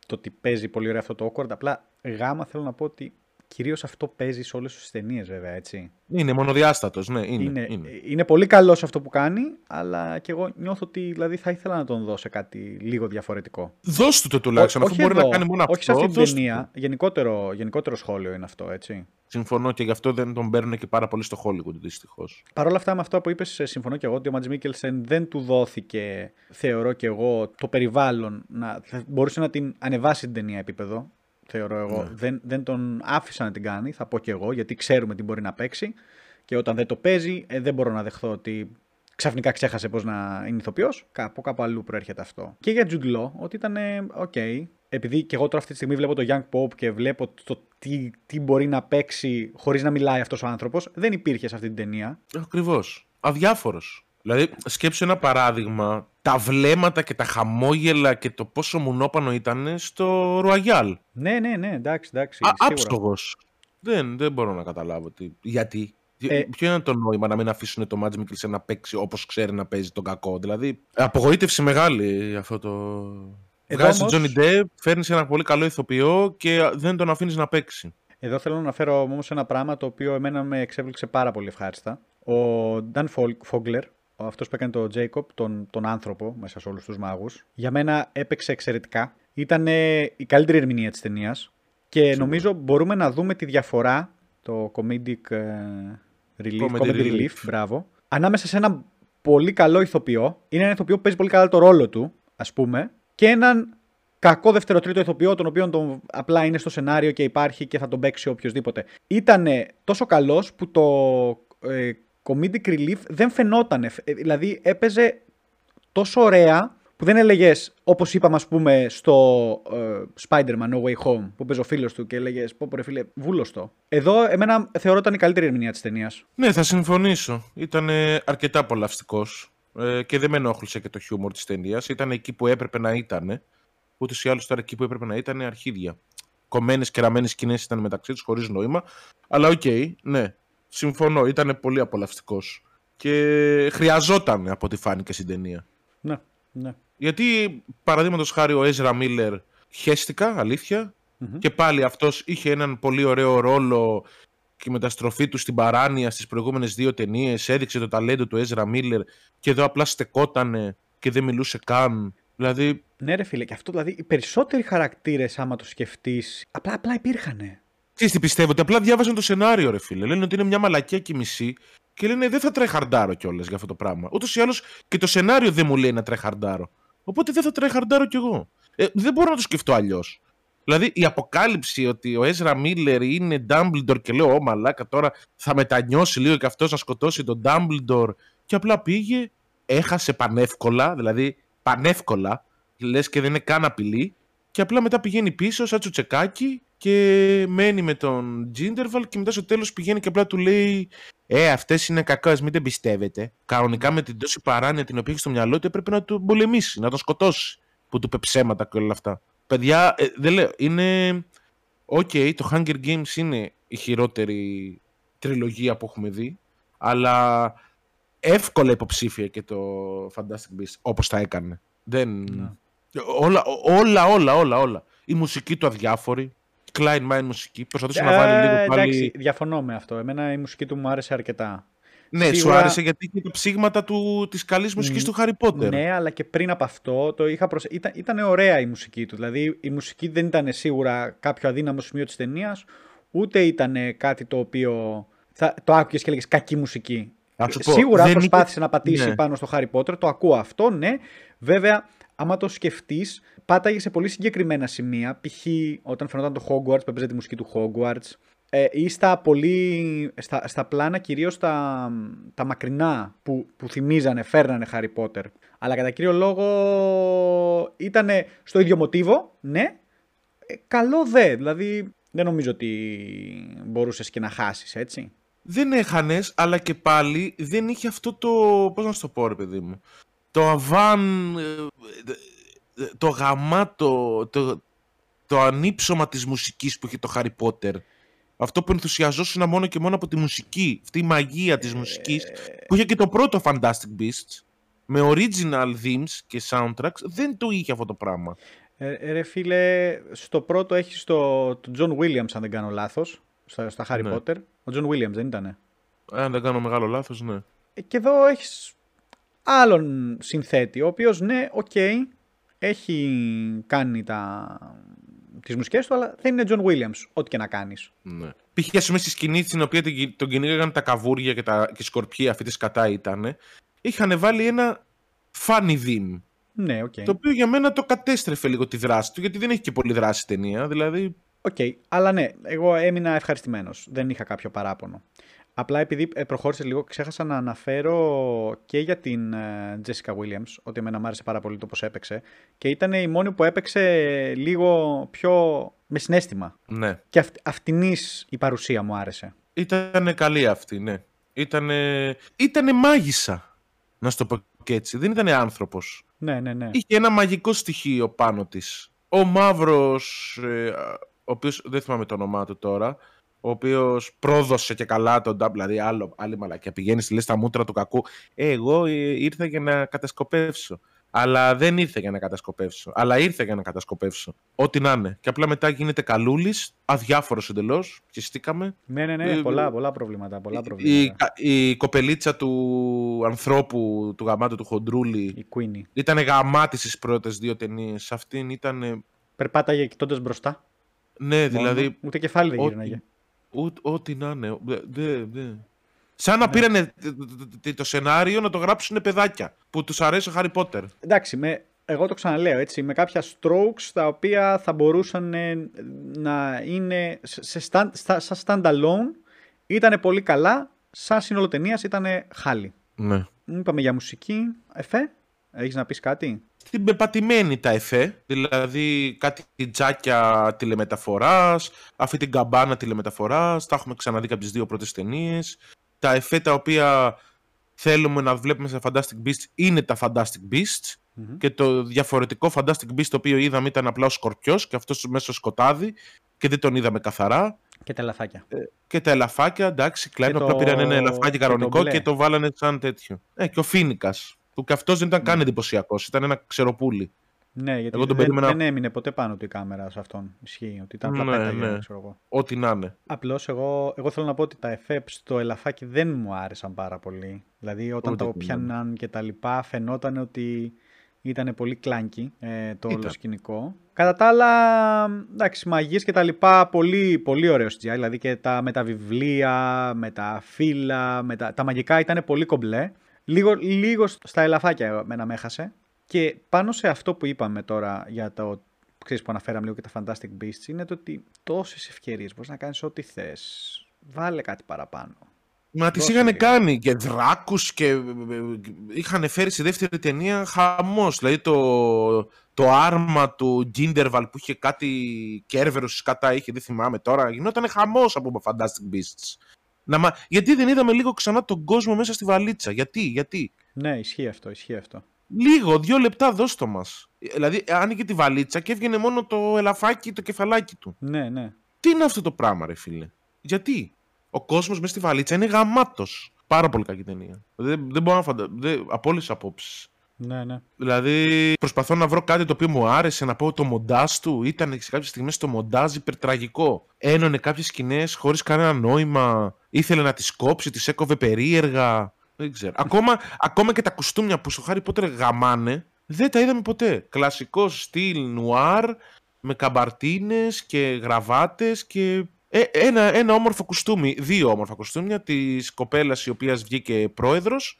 το ότι παίζει πολύ ωραία αυτό το awkward. Απλά Γ θέλω να πω ότι κυρίως αυτό παίζει σε όλες τις ταινίες, βέβαια, έτσι. Είναι μονοδιάστατος, ναι, είναι. Είναι, είναι. είναι πολύ καλός σε αυτό που κάνει, αλλά και εγώ νιώθω ότι δηλαδή, θα ήθελα να τον δω σε κάτι λίγο διαφορετικό. Δώσ' του το τουλάχιστον, Ό- αφού μπορεί εδώ, να κάνει μόνο όχι σε αυτό. αυτή την δώσ' του ταινία. το. Γενικότερο, γενικότερο σχόλιο είναι αυτό, έτσι. Συμφωνώ και γι' αυτό δεν τον παίρνουν και πάρα πολύ στο Hollywood, δυστυχώς. Παρ' όλα αυτά, με αυτό που είπες, συμφωνώ και εγώ ότι ο Μαντς Μίκελσεν δεν του δόθηκε, θεωρώ και εγώ, το περιβάλλον να θα μπορούσε να την ανεβάσει την ταινία επίπεδο. Θεωρώ εγώ. Ναι. Δεν, δεν τον άφησαν να την κάνει, θα πω και εγώ, γιατί ξέρουμε τι μπορεί να παίξει. Και όταν δεν το παίζει, ε, δεν μπορώ να δεχθώ ότι ξαφνικά ξέχασε πώς να είναι ηθοποιός. Κάπου, κάπου αλλού προέρχεται αυτό. Και για Jude Law, ότι ήταν ε, οκ. Επειδή και εγώ τώρα αυτή τη στιγμή βλέπω το Young Pope και βλέπω το τι, τι μπορεί να παίξει χωρίς να μιλάει αυτός ο άνθρωπος, δεν υπήρχε σε αυτή την ταινία. Ακριβώς. Αδιάφορος. Δηλαδή, σκέψου ένα παράδειγμα. Τα βλέμματα και τα χαμόγελα και το πόσο μουνόπανο ήταν στο Royal. Ναι, ναι, ναι, εντάξει, εντάξει. Α, σίγουρα. άψογος. Δεν, δεν μπορώ να καταλάβω τι, γιατί. Ε, Ποιο είναι το νόημα να μην αφήσουν το Μάτζ Μικλσεν να παίξει όπως ξέρει να παίζει τον κακό. Δηλαδή, απογοήτευση μεγάλη αυτό το. Εδώ Βγάζει όμως- τον Johnny Depp, φέρνεις ένα πολύ καλό ηθοποιό και δεν τον αφήνεις να παίξει. Εδώ θέλω να αναφέρω όμως ένα πράγμα το οποίο εμένα με εξέπληξε πάρα πολύ ευχάριστα. Ο Dan Fogler, αυτός που έκανε τον Jacob, τον, τον άνθρωπο μέσα σε όλους τους μάγους, για μένα έπαιξε εξαιρετικά. Ήταν η καλύτερη ερμηνεία της ταινίας και νομίζω μπορούμε να δούμε τη διαφορά, το comedic ε, relief, Comedy comedy, relief, relief. μπράβο, ανάμεσα σε έναν πολύ καλό ηθοποιό, είναι ένα ηθοποιό που παίζει πολύ καλά το ρόλο του, ας πούμε, και έναν κακό δεύτερο-τρίτο ηθοποιό, τον οποίο τον, απλά είναι στο σενάριο και υπάρχει και θα τον παίξει οποιοδήποτε. Ήταν τόσο καλός που το ε, comedic relief δεν φαινόταν. Δηλαδή έπαιζε τόσο ωραία που δεν έλεγες, όπως είπαμε, ας πούμε, στο ε, Spider-Man No Way Home, που παίζει ο φίλος του και έλεγες, Πω, πω, ρε φίλε, βούλωστο. Εδώ, εμένα θεωρώ ήταν η καλύτερη ερμηνεία της ταινίας. Ναι, θα συμφωνήσω. Ήταν αρκετά απολαυστικός ε, και δεν με ενόχλησε και το χιούμορ της ταινίας. Ήταν εκεί που έπρεπε να ήταν. Ούτως ή άλλως τώρα εκεί που έπρεπε να ήταν αρχίδια. Κομμένες και ραμμένες σκηνές ήταν μεταξύ τους χωρίς νόημα. Αλλά οκ, ναι. Συμφωνώ. Ήταν πολύ απολαυστικός. Και χρειαζόταν από ό,τι φάνηκε στην ταινία. Ναι, ναι. Γιατί, παραδείγματος χάρη, ο Έζρα Μίλλερ χέστηκα, αλήθεια. Και πάλι αυτός είχε έναν πολύ ωραίο ρόλο και η μεταστροφή του στην παράνοια στις προηγούμενες δύο ταινίες έδειξε το ταλέντο του Έζρα Μίλλερ και εδώ απλά στεκότανε και δεν μιλούσε καν. Δηλαδή, Ναι, ρε φίλε, και αυτό δηλαδή οι περισσότεροι χαρακτήρες, άμα το σκεφτείς, απλά, απλά υπήρχανε. Ξέρεις τι πιστεύω, ότι απλά διάβαζαν το σενάριο, ρε φίλε. Λένε ότι είναι μια μαλακία και μισή και λένε δεν θα τρεχαρντάρω κιόλας για αυτό το πράγμα. Ούτως ή άλλως και το σενάριο δεν μου λέει να τρεχαρντάρω. Οπότε δεν θα τρεχαρντάρω κι εγώ. Ε, δεν μπορώ να το σκεφτώ αλλιώς. Δηλαδή η αποκάλυψη ότι ο Έζρα Μίλλερ είναι Dumbledore και λέω, Ω μαλάκα τώρα θα μετανιώσει λίγο και αυτός να σκοτώσει τον Dumbledore. Και απλά πήγε, έχασε πανεύκολα, δηλαδή πανεύκολα, λες και δεν είναι καν απειλή. Και απλά μετά πηγαίνει πίσω σαν τσουτσεκάκι και μένει με τον Τζίντερβαλ και μετά στο τέλος πηγαίνει και απλά του λέει «Ε, αυτές είναι κακές, μην δεν πιστεύετε». Κανονικά με την τόση παράνοια την οποία έχει στο μυαλό του έπρεπε να τον πολεμήσει, να τον σκοτώσει που του είπε ψέματα και όλα αυτά. Παιδιά, ε, δεν λέω, είναι... Οκ, το Hunger Games είναι η χειρότερη τριλογία που έχουμε δει, αλλά εύκολα υποψήφια και το Fantastic Beasts όπως τα έκανε. Δεν... Ναι. Όλα, όλα, όλα, όλα, όλα. Η μουσική του αδιάφορη. κλάιν μάιν μουσική. Προσπαθούσε να βάλει λίγο Ε, πάλι. Εντάξει, διαφωνώ με αυτό. Εμένα η μουσική του μου άρεσε αρκετά. Ναι, σίγουρα- σου άρεσε γιατί είχε τα ψήγματα του, της καλής μουσικής του Harry Potter. Ναι, αλλά και πριν από αυτό το είχα προσε... ήταν, ήταν ωραία η μουσική του. Δηλαδή η μουσική δεν ήταν σίγουρα κάποιο αδύναμο σημείο της ταινίας, ούτε ήταν κάτι το οποίο θα, το άκουγες και έλεγες κακή μουσική. Να σου πω, Σίγουρα δεν προσπάθησε είχε- να πατήσει Ναι. πάνω στο Harry Potter, το ακούω αυτό, ναι. Βέβαια, άμα το σκεφτείς, πάταγε σε πολύ συγκεκριμένα σημεία. Π.χ. όταν φαινόταν το Hogwarts, που έπαιζε τη μουσική του Hogwarts, ε, ή στα πολύ. στα, στα πλάνα κυρίως τα, τα μακρινά που, που θυμίζανε, φέρνανε Harry Potter. Αλλά κατά κύριο λόγο ήταν στο ίδιο μοτίβο, ναι. Ε, καλό δε. Δηλαδή δεν νομίζω ότι μπορούσες και να χάσεις, έτσι. Δεν έχανες, αλλά και πάλι δεν είχε αυτό το. Πώς να σου το πω, ρε παιδί μου. Το αβάν. Ε, ε, Το γαμάτο. Το, το ανύψωμα της μουσικής που είχε το Harry Potter. Αυτό που ενθουσιαζόσουν μόνο και μόνο από τη μουσική. Αυτή η μαγεία της μουσικής που είχε και το πρώτο Fantastic Beasts με original themes και soundtracks δεν το είχε αυτό το πράγμα. Ε, ρε φίλε, στο πρώτο έχεις το, το John Williams, αν δεν κάνω λάθος, στα, στα Harry Ναι. Potter. Ο John Williams δεν ήτανε. Αν δεν κάνω μεγάλο λάθος, ναι. Ε, Και εδώ έχεις άλλον συνθέτη, ο οποίος ναι, οκ, έχει κάνει τα... τις μουσικές του, αλλά δεν είναι John Williams, ό,τι και να κάνεις. ναι. Π.χ. ας πούμε στη σκηνή στην οποία την κυ- τον κυνήγαγαν τα καβούρια και, τα, και οι σκορπιοί αυτή τη σκατά ήταν, είχαν βάλει ένα funny theme. Ναι, οκ. Το οποίο για μένα το κατέστρεφε λίγο τη δράση του, γιατί δεν έχει και πολύ δράση η ταινία. Δηλαδή, Οκ, αλλά ναι, εγώ έμεινα ευχαριστημένος. Δεν είχα κάποιο παράπονο. Απλά επειδή ε, προχώρησε λίγο, ξέχασα να αναφέρω και για την ε, Jessica Williams, ότι εμένα μου άρεσε πάρα πολύ το πώς έπαιξε. Και ήταν η μόνη που έπαιξε λίγο πιο με συναίσθημα. ναι. Και αυ, αυτινής η παρουσία μου άρεσε. Ήταν καλή αυτή, ναι. Ήτανε, ήτανε μάγισσα, να σου το πω και έτσι. Δεν ήταν άνθρωπος. Ναι, ναι, ναι. Είχε ένα μαγικό στοιχείο πάνω της. Ο Μαύρος, ε, ο οποίος δεν θυμάμαι το όνομά του τώρα, ο οποίος πρόδωσε και καλά τον Νταμπ, δηλαδή άλλο, άλλη μαλακιά. Πηγαίνεις στη λίστα μούτρα του κακού. Ε, εγώ ε, ήρθα για να κατασκοπεύσω. Αλλά δεν ήρθε για να κατασκοπεύσω. Αλλά ήρθε για να κατασκοπεύσω. Ό,τι να είναι. Και απλά μετά γίνεται καλούλης, αδιάφορος εντελώς. Πιεστήκαμε. Ναι, ναι, ναι, Ε, πολλά, πολλά προβλήματα. Πολλά Η, προβλήματα. η κοπελίτσα του ανθρώπου, του γαμάτου του Χοντρούλη, Η Queenie. ήταν γαμάτη στις πρώτες δύο ταινίες. Αυτήν ήταν. Περπάταγε κοιτώντας μπροστά. Ναι, μόνο. δηλαδή. Ούτε κεφάλι δεν ό,τι- γύρναγε. Ό,τι, ό,τι να είναι. Δε, δε, δε. Σαν να πήρανε τ- τ- τ- το σενάριο να το γράψουν παιδάκια που τους αρέσει ο Χάρι Πότερ. Εντάξει, με, εγώ το ξαναλέω έτσι, με κάποια strokes τα οποία θα μπορούσαν ε, να είναι σε, σε stand, στα, σαν standalone, ήταν πολύ καλά, σαν σύνολο ταινίας ήταν χάλι. Ναι. Μου είπαμε για μουσική, εφέ, έχεις να πεις κάτι; Την πεπατημένη τα εφέ, δηλαδή κάτι τζάκια τηλεμεταφοράς, αυτή την καμπάνα τηλεμεταφοράς, τα έχουμε ξαναδεί και από τις δύο πρώτες ταινίες. Τα εφέ τα οποία θέλουμε να βλέπουμε σε Fantastic Beasts είναι τα Fantastic Beasts Μμμ. και το διαφορετικό Fantastic Beast το οποίο είδαμε ήταν απλά ο Σκορπιός και αυτός μέσα στο σκοτάδι και δεν τον είδαμε καθαρά. Και τα λαθάκια. Και τα ελαφάκια, εντάξει, κλαίνω, Και απλά το- πήραν ένα ελαφάκι και το κανονικό μπλε. και το βάλανε σαν τέτοιο. Ε, και ο Φίνικας. Που και αυτός δεν ήταν καν εντυπωσιακός, ήταν ένα ξεροπούλι. Ναι, γιατί Εγώ τον δεν, περίμενα- δεν έμεινε ποτέ πάνω του η κάμερα σε αυτόν. Ισχύει, ότι ήταν απλά Ναι, πέταγε, ναι. ξέρω εγώ. Ό,τι να είναι. Απλώς εγώ, εγώ θέλω να πω ότι τα εφέ στο ελαφάκι δεν μου άρεσαν πάρα πολύ. Δηλαδή όταν Ούτε το και πιάναν και τα λοιπά φαινόταν ότι ήταν πολύ κλάνκι ε, το όλο Ήταν. σκηνικό. Κατά τα άλλα, εντάξει, μαγείες και τα λοιπά, πολύ, πολύ ωραίο CGI. Δηλαδή και τα, με τα βιβλία, με τα φύλλα, με τα, τα μαγικά ήταν πολύ κομπλέ. Λίγο, λίγο στα ελαφάκια εμένα με έχασε. Και πάνω σε αυτό που είπαμε τώρα για το ξέρεις που αναφέραμε λίγο και τα Fantastic Beasts είναι το ότι τόσες ευκαιρίες μπορείς να κάνεις ό,τι θες. Βάλε κάτι παραπάνω. Μα τις Δώσε είχαν λίγο. κάνει και δράκους και ε, είχαν φέρει στη δεύτερη ταινία χαμός. Δηλαδή το, το άρμα του Γκίντερβαλ που είχε κάτι κέρβερος κατά είχε, δεν θυμάμαι τώρα. Γινόταν χαμός από Fantastic Beasts. Να, μα, γιατί δεν είδαμε λίγο ξανά τον κόσμο μέσα στη βαλίτσα. Γιατί, γιατί; Ναι, ισχύει αυτό, ισχύει αυτό. Λίγο, δύο λεπτά δώστο μας. Δηλαδή άνοιγε τη βαλίτσα και έβγαινε μόνο το ελαφάκι, το κεφαλάκι του. Ναι, ναι. Τι είναι αυτό το πράγμα, ρε φίλε; Γιατί; Ο κόσμος μέσα στη βαλίτσα είναι γαμάτος. Πάρα πολύ κακή ταινία. Δεν, δεν μπορώ να φανταστώ. Από όλες τις απόψεις. Ναι, ναι. Δηλαδή, προσπαθώ να βρω κάτι το οποίο μου άρεσε, να πω το μοντάζ του. Ήταν σε κάποιες στιγμές το μοντάζ υπερτραγικό. Ένωνε κάποιες σκηνές χωρίς κανένα νόημα. Ήθελε να τις κόψει, τις έκοβε περίεργα. Δεν ξέρω. ακόμα, ακόμα και τα κουστούμια που στο Harry Potter γαμάνε, δεν τα είδαμε ποτέ. Κλασικό στυλ νουάρ, με καμπαρτίνες και γραβάτες και ε, ένα, ένα όμορφο κουστούμι, δύο όμορφα κουστούμια της κοπέλας η οποίας βγήκε πρόεδρος,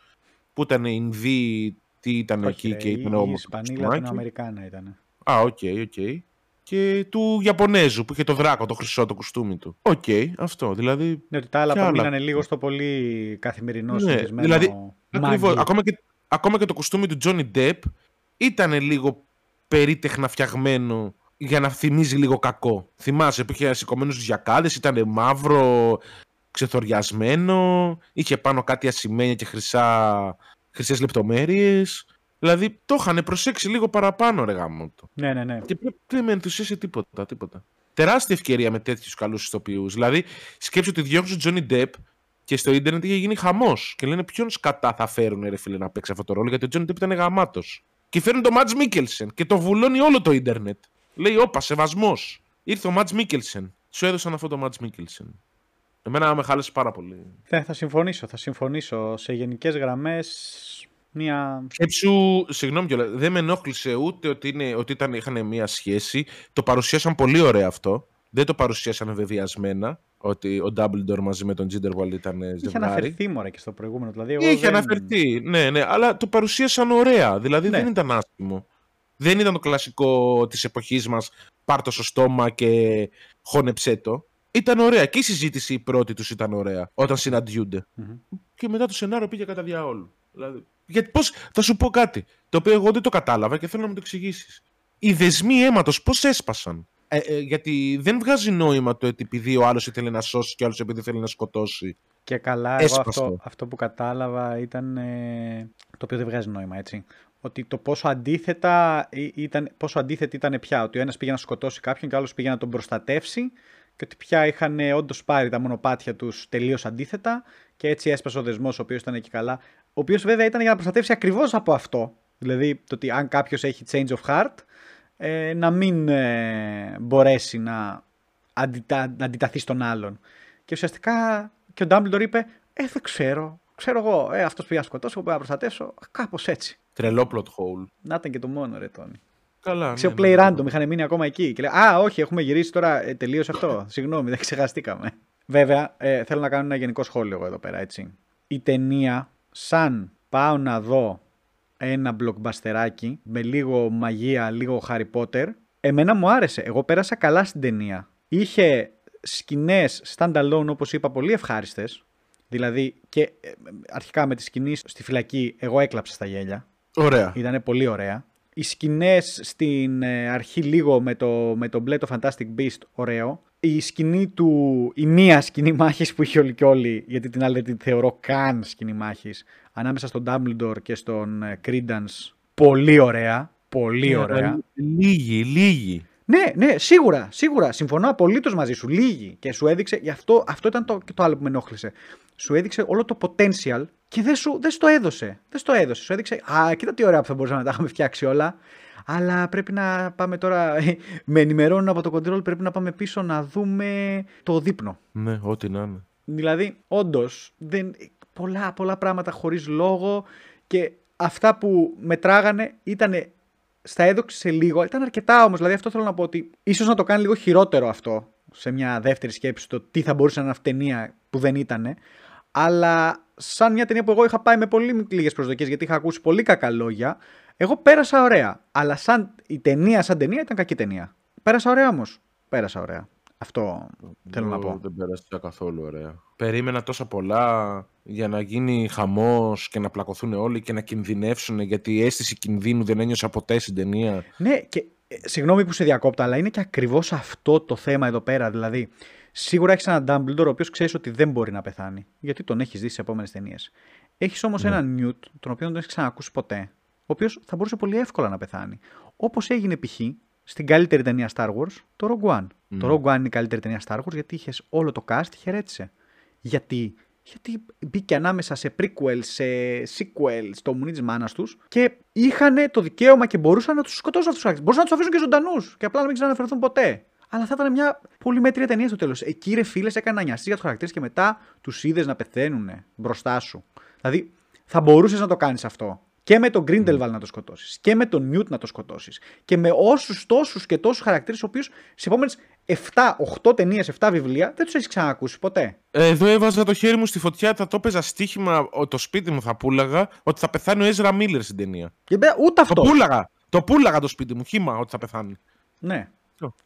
που ήταν Ινδί, τι ήταν Όχι, εκεί ρε, και η- ήταν η όμορφο Ισπανή κουστούμάκι. Λατινοαμερικάνα ήταν. Α, OK, OK. Και του Ιαπωνέζου που είχε το δράκο, το χρυσό το κουστούμι του. Οκ, αυτό. Δηλαδή. Ναι, ότι τα άλλα Ποια που άλλα μείνανε λίγο στο πολύ καθημερινό Ναι, συνηθισμένο δηλαδή, Ακριβώς. μάγι. Ακόμα και, ακόμα και το κουστούμι του Johnny Depp ήταν λίγο περίτεχνα φτιαγμένο για να θυμίζει λίγο κακό. Θυμάσαι που είχε σηκωμένους διακάδες, ήταν μαύρο, ξεθοριασμένο, είχε πάνω κάτι ασημένια και χρυσά, χρυσές λεπτομέρειες. Δηλαδή το είχαν προσέξει λίγο παραπάνω ρε γάμο το. Ναι, ναι, ναι. Και δεν- δεν με ενθουσίασε τίποτα, τίποτα. Τεράστια ευκαιρία με τέτοιους καλούς ηθοποιούς. Δηλαδή, σκέψου ότι διώχνουν τον Johnny Depp και στο ίντερνετ είχε γίνει χαμός. Και λένε ποιον σκατά θα φέρουν, ρε φίλε, να παίξει αυτό το ρόλο, γιατί ο Johnny Depp ήταν γαμάτος. Και φέρνουν τον Ματ Μίκελσεν και το βουλώνει όλο το ίντερνετ. Λέει, όπα, σεβασμός. Ήρθε ο Ματ Μίκελσεν. Σου έδωσαν αυτό το Ματ Μίκελσεν. Εμένα με χάλεσε πάρα πολύ. Ναι, θα συμφωνήσω, θα συμφωνήσω. Σε γενικές γραμμές, μια... Σκέψου, συγγνώμη κιόλας, δεν με ενόχλησε ούτε ότι, είναι, ότι ήταν, είχαν μία σχέση. Το παρουσίασαν πολύ ωραία αυτό. Δεν το παρουσίασαν βεβαιασμένα ότι ο Dumbledore μαζί με τον Ginderwald ήταν Είχε ζευγάρι. αναφερθεί μωρέ και στο προηγούμενο. Δηλαδή, εγώ Είχε δεν... αναφερθεί, ναι, ναι, αλλά το παρουσίασαν ωραία. Δηλαδή Ναι. δεν ήταν άσχημο. Δεν ήταν το κλασικό της εποχής μας πάρ' το στο στόμα και χώνεψέ το. Ήταν ωραία. Και η συζήτηση η πρώτη τους ήταν ωραία όταν συναντιούνται. Μμμ. Και μετά το σενάριο πήγε κατά διαόλου. Δηλαδή, γιατί πώς, θα σου πω κάτι, το οποίο εγώ δεν το κατάλαβα και θέλω να μου το εξηγήσεις. Οι δεσμοί αίματος πώς έσπασαν; Ε, ε, γιατί δεν βγάζει νόημα το ότι επειδή ο άλλος ήθελε να σώσει και ο άλλος επειδή θέλει να σκοτώσει. Και καλά, εγώ Έσπασε αυτό, το. αυτό που κατάλαβα ήταν ε, το οποίο δεν βγάζει νόημα, έτσι. Ότι το πόσο αντίθετα ή- ήταν, πόσο αντίθετη ήταν πια. Ότι ο ένας πήγε να σκοτώσει κάποιον και ο άλλος πήγε να τον προστατεύσει και ότι πια είχαν όντως πάρει τα μονοπάτια τους τελείως αντίθετα και έτσι έσπασε ο δεσμός ο οποίος ήταν εκεί καλά. Ο οποίος βέβαια ήταν για να προστατεύσει ακριβώς από αυτό. Δηλαδή το ότι αν κάποιος έχει change of heart ε, να μην ε, μπορέσει να, αντιτα, να αντιταθεί στον άλλον. Και ουσιαστικά και ο Dumbledore είπε, Ε, δεν ξέρω. Ξέρω εγώ, ε, αυτός πήγα να σκοτώσω, εγώ πήγα να προστατεύσω. Κάπως έτσι. Τρελό plot hole. Να ήταν και το μόνο, ρε Τόνι. Καλά. Ξέρω, ναι, play ναι. random, είχαν μείνει ακόμα εκεί. Και λέει, Α, όχι, έχουμε γυρίσει τώρα. Ε, τελείωσε αυτό. Συγγνώμη, δεν ξεχαστήκαμε. Βέβαια, ε, θέλω να κάνω ένα γενικό σχόλιο εγώ εδώ πέρα, έτσι. Η ταινία, σαν πάω να δω ένα μπλοκμπαστεράκι με λίγο μαγεία, λίγο Harry Potter, εμένα μου άρεσε. Εγώ πέρασα καλά στην ταινία. Είχε σκηνές standalone, όπως είπα, πολύ ευχάριστες. Δηλαδή, και ε, αρχικά με τη σκηνή στη φυλακή, εγώ έκλαψα στα γέλια. Ωραία. Ήταν πολύ ωραία. Οι σκηνές στην ε, αρχή λίγο με το, με το μπλε το Fantastic Beast, ωραίο. Η σκηνή του, η μία σκηνή μάχης που είχε όλοι και όλοι, γιατί την άλλη δεν την θεωρώ καν σκηνή μάχης, ανάμεσα στον Dumbledore και στον ε, Credence, πολύ ωραία. Πολύ Ναι, ωραία. αλλά Λίγοι, λίγοι. Ναι, ναι, σίγουρα, σίγουρα. Συμφωνώ απολύτως μαζί σου. Λίγη. Και σου έδειξε, γι' αυτό, αυτό ήταν το, και το άλλο που με ενόχλησε. Σου έδειξε όλο το potential και δεν σου δεν στο έδωσε. Δεν στο έδωσε. Σου έδειξε, Α, κοίτα τι ωραία που θα μπορούσαμε να τα είχαμε φτιάξει όλα. Αλλά πρέπει να πάμε τώρα. με ενημερώνουν από το control, πρέπει να πάμε πίσω να δούμε το δείπνο. Ναι, ό,τι να είναι. Δηλαδή, όντως, πολλά, πολλά πράγματα χωρίς λόγο και αυτά που μετράγανε ήταν στα έδοξε σε λίγο. Ήταν αρκετά όμως. Δηλαδή, αυτό θέλω να πω ότι ίσως να το κάνει λίγο χειρότερο αυτό σε μια δεύτερη σκέψη το τι θα μπορούσε να είναι αυτή η ταινία που δεν ήταν. Αλλά σαν μια ταινία που εγώ είχα πάει με πολύ λίγες προσδοκίες γιατί είχα ακούσει πολύ κακά λόγια, εγώ πέρασα ωραία. Αλλά σαν η ταινία, σαν ταινία ήταν κακή ταινία. Πέρασα ωραία όμως. Πέρασα ωραία. Αυτό θέλω να Εγώ πω. Δεν πέρασε καθόλου ωραία. Περίμενα τόσα πολλά για να γίνει χαμός και να πλακωθούν όλοι και να κινδυνεύσουν γιατί η αίσθηση κινδύνου δεν ένιωσα ποτέ στην ταινία. Ναι, και ε, συγγνώμη που σε διακόπτω, αλλά είναι και ακριβώς αυτό το θέμα εδώ πέρα. Δηλαδή, σίγουρα έχεις έναν Dumbledore ο οποίος ξέρεις ότι δεν μπορεί να πεθάνει. Γιατί τον έχεις δει σε επόμενες ταινίες. Έχεις όμως έναν Newt, τον οποίο δεν τον έχεις ξανακούσει ποτέ, ο οποίος θα μπορούσε πολύ εύκολα να πεθάνει. Όπως έγινε π.χ. στην καλύτερη ταινία Star Wars, το Rogue One. Το Rogue One είναι η καλύτερη ταινία Star Wars γιατί είχες όλο το cast χαιρέτησε. Γιατί; Γιατί μπήκε ανάμεσα σε prequel, σε sequel, στο μουνί τη μάνας τους και είχαν το δικαίωμα και μπορούσαν να τους σκοτώσουν αυτούς τους χαρακτήρε. Μπορούσαν να τους αφήσουν και ζωντανούς και απλά να μην ξαναναφερθούν ποτέ. Αλλά θα ήταν μια πολύ μέτρια ταινία στο τέλος. Εκεί ρε φίλε έκανε να νοιαστείς για τους χαρακτήρες και μετά τους είδες να πεθαίνουν μπροστά σου. Δηλαδή θα μπορούσες να το κάνεις αυτό. Και με τον Grindelwald να το σκοτώσεις. Και με τον Newt να το σκοτώσεις. Και με όσους τόσους και τόσους χαρακτήρες, ο οποίου σε επόμενες 7, 8 ταινίες, 7 βιβλία δεν τους έχεις ξανακούσει ποτέ. Εδώ έβαζα το χέρι μου στη φωτιά, θα το έπαιζα στοίχημα, ο- το σπίτι μου θα πούλαγα, ότι θα πεθάνει ο Έζρα Μίλλερ στην ταινία. Και μπε- ούτε αυτός. Το πούλαγα. Το πούλαγα το σπίτι μου, χήμα ότι θα πεθάνει. Ναι.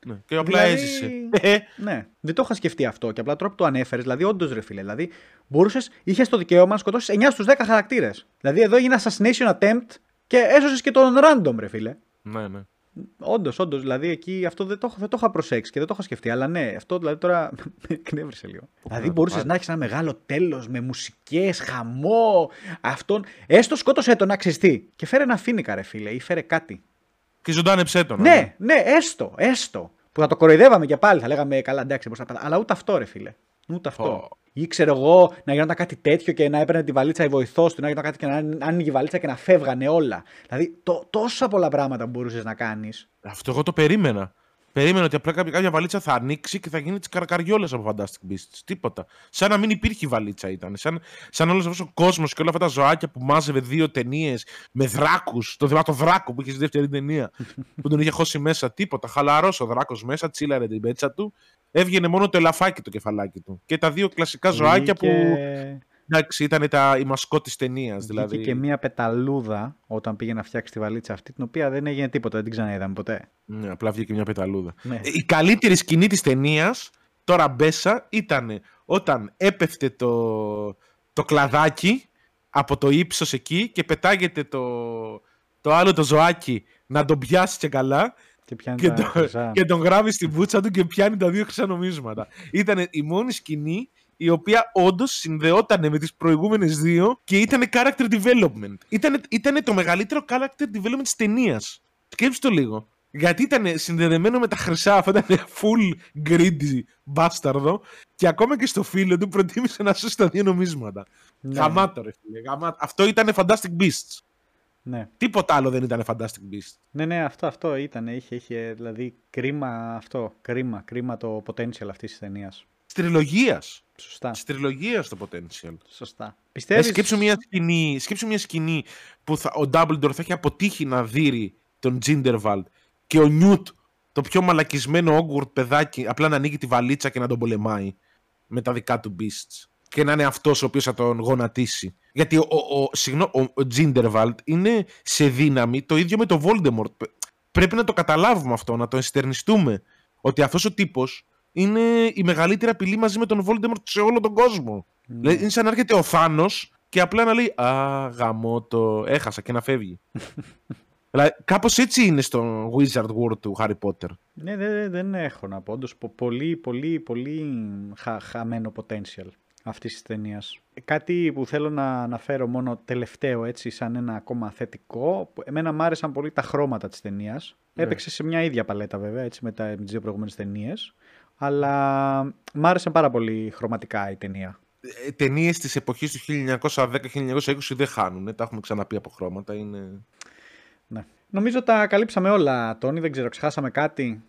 Ναι. Και απλά Δηλαδή, έζησε. Ε, Ναι, δεν το είχα σκεφτεί αυτό και απλά τώρα που το ανέφερες, δηλαδή όντως ρε φίλε. Δηλαδή, μπορούσες, είχες το δικαίωμα να σκοτώσεις 9 στους 10 χαρακτήρες. Δηλαδή, εδώ έγινε assassination attempt και έσωσες και τον random, ρε φίλε. ναι, ναι. Όντως, όντως. Δηλαδή, εκεί αυτό δεν το, έχω- δεν το είχα προσέξει και δεν το είχα σκεφτεί. Αλλά ναι, αυτό δηλαδή τώρα με εκνεύρισε λίγο. δηλαδή, μπορούσες πάρα. να έχεις ένα μεγάλο τέλος με μουσικές, χαμό. Αυτόν. Έστω σκότωσε τον αξιστή. Και φέρε ένα φίνικα, ρε φίλε, ή φέρε κάτι. Και ζωντάνεψέ τον. Ναι, ναι, έστω, έστω. Που θα το κοροϊδεύαμε και πάλι, θα λέγαμε καλά, εντάξει, μπορούσα να πεθάνω. Αλλά ούτε αυτό, ρε φίλε. Ούτε αυτό. Πω. Ή ξέρω εγώ να γινόταν κάτι τέτοιο και να έπαιρνε τη βαλίτσα η βοηθός του, να γινόταν κάτι και να άνοιγε η βαλίτσα και να φεύγανε όλα. Δηλαδή, το, τόσα πολλά πράγματα που μπορούσες να κάνεις. Αυτό εγώ το περίμενα. Περίμενα ότι απλά κάποια, κάποια βαλίτσα θα ανοίξει και θα γίνει τη καρκαριόλα από Fantastic Beasts. Τίποτα. Σαν να μην υπήρχε η βαλίτσα ήταν. Σαν, σαν όλος αυτός ο κόσμος και όλα αυτά τα ζωάκια που μάζευε δύο ταινίες με δράκους. Το θυμάμαι το δράκο που είχε στη δεύτερη ταινία. που τον είχε χώσει μέσα. Τίποτα. Χαλαρός ο δράκος μέσα, τσίλαρε την πέτσα του. Έβγαινε μόνο το ελαφάκι το κεφαλάκι του. Και τα δύο κλασικά ζωάκια που. Εντάξει, ήταν τα, η μασκό της ταινίας. Δηλαδή... Δηλαδή. και μία πεταλούδα όταν πήγε να φτιάξει τη βαλίτσα αυτή, την οποία δεν έγινε τίποτα, δεν την ξαναείδαμε ποτέ. Ναι, απλά βγήκε μια πεταλούδα. Ναι. Ε, Η καλύτερη σκηνή της ταινίας, τώρα μπέσα, ήταν όταν έπεφτε το, το κλαδάκι από το ύψος εκεί και πετάγεται το, το άλλο το ζωάκι να τον πιάσει και καλά Και πιάνει και, τα το, χρυσά. και τον γράφει στην μπούτσα του και πιάνει τα δύο χρυσά νομίσματα. Ήταν η μόνη σκηνή η οποία όντως συνδεόταν με τις προηγούμενες δύο και ήταν character development. Ήταν, ήταν το μεγαλύτερο character development της ταινίας. Σκέψτε το λίγο. Γιατί ήταν συνδεδεμένο με τα χρυσά, αυτό ήταν full greedy μπάσταρδο και ακόμα και στο φίλο του προτίμησε να σώσει τα δύο νομίσματα. Ναι. Γαμάτο ρε φίλε, γαμάτο. Αυτό ήταν Fantastic Beasts. Ναι. Τίποτα άλλο δεν ήταν Fantastic Beasts. ναι, ναι, αυτό, αυτό ήταν. Είχε, είχε δηλαδή κρίμα αυτό. Κρίμα, κρίμα το potential αυτής της ταινίας. Της τριλογίας. Σωστά. Της τριλογίας το potential. Σωστά. Ε, Πιστεύεις... σκέψου, μια σκηνή, σκέψου μια σκηνή που θα, ο Dumbledore θα έχει αποτύχει να δείρει τον Grindelwald και ο Newt, το πιο μαλακισμένο Hogwarts παιδάκι, απλά να ανοίγει τη βαλίτσα και να τον πολεμάει με τα δικά του beasts. Και να είναι αυτός ο οποίος θα τον γονατίσει. Γιατί ο, ο, ο, συγγνώ- ο, ο Grindelwald είναι σε δύναμη το ίδιο με το Voldemort. Π- Πρέπει να το καταλάβουμε αυτό, να το ενστερνιστούμε. Ότι αυτός ο τύπος είναι η μεγαλύτερη απειλή μαζί με τον Voldemort σε όλο τον κόσμο. Ναι. Δηλαδή, είναι σαν να έρχεται ο Θάνος και απλά να λέει Α, γαμώ το. Έχασα και να φεύγει. δηλαδή, κάπως έτσι είναι στο Wizard World του Harry Potter. Ναι, δεν, δεν έχω να πω. Όντως, πο- πολύ, πολύ, πολύ χα, χαμένο potential αυτής της ταινίας. Κάτι που θέλω να αναφέρω μόνο τελευταίο, έτσι, σαν ένα ακόμα θετικό. που Εμένα μου άρεσαν πολύ τα χρώματα της ταινίας. Ναι. Έπαιξε σε μια ίδια παλέτα βέβαια, έτσι, με, τα, με τις δύο προηγούμενες ταινίες. Αλλά μ' άρεσε πάρα πολύ χρωματικά η ταινία. Ε, Ταινίες της εποχής του 1910-1920 δεν χάνουν. Τα έχουμε ξαναπεί από χρώματα. Είναι... Ναι. Νομίζω τα καλύψαμε όλα, Τόνι. Δεν ξέρω, ξεχάσαμε κάτι.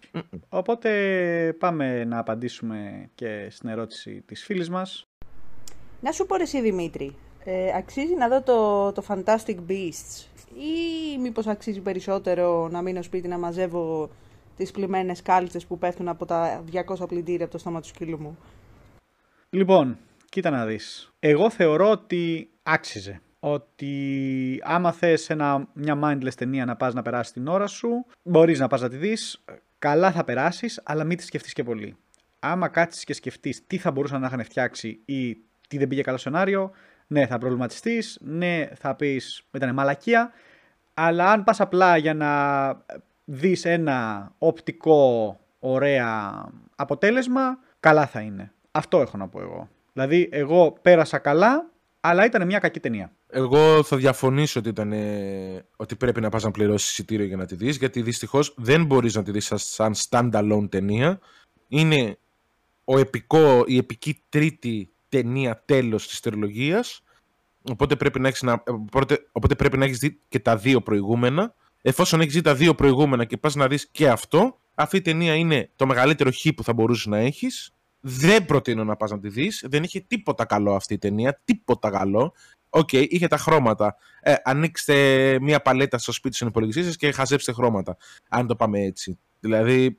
Οπότε πάμε να απαντήσουμε και στην ερώτηση της φίλης μας. Να σου πω ρε εσύ Δημήτρη, ε, αξίζει να δω το, το Fantastic Beasts ή μήπως αξίζει περισσότερο να μείνω σπίτι να μαζεύω τις πλημμένες κάλτσες που πέφτουν από τα 200 πλυντήρια από το στόμα του σκύλου μου. Λοιπόν, κοίτα να δεις. Εγώ θεωρώ ότι άξιζε. Ότι άμα θες ένα, μια mindless ταινία να πας να περάσεις την ώρα σου, μπορείς να πας να τη δεις, καλά θα περάσεις, αλλά μην τη σκεφτείς και πολύ. Άμα κάτσεις και σκεφτείς τι θα μπορούσαν να είχαν φτιάξει ή τι δεν πήγε καλό σενάριο, ναι θα προβληματιστείς, ναι θα πεις ήταν μαλακία, αλλά αν πας απλά για να δεις ένα οπτικό ωραία αποτέλεσμα, καλά θα είναι. Αυτό έχω να πω εγώ. Δηλαδή, εγώ πέρασα καλά, αλλά ήταν μια κακή ταινία. Εγώ θα διαφωνήσω ότι, ήταν, ε, ότι πρέπει να πας να πληρώσεις εισιτήριο για να τη δεις, γιατί δυστυχώς δεν μπορείς να τη δεις σαν standalone ταινία. Είναι ο επικό, η επική τρίτη ταινία τέλος της τριλογίας. Οπότε πρέπει να έχεις, να, οπότε, οπότε πρέπει να έχεις δει και τα δύο προηγούμενα. Εφόσον έχεις δει τα δύο προηγούμενα και πας να δεις και αυτό, αυτή η ταινία είναι το μεγαλύτερο χ που θα μπορούσες να έχεις. Δεν προτείνω να πας να τη δεις. Δεν είχε τίποτα καλό αυτή η ταινία. Τίποτα καλό. OK, okay, είχε τα χρώματα. Ε, ανοίξτε μία παλέτα στο σπίτι στον υπολογιστή σας και χαζέψτε χρώματα. Αν το πάμε έτσι. Δηλαδή,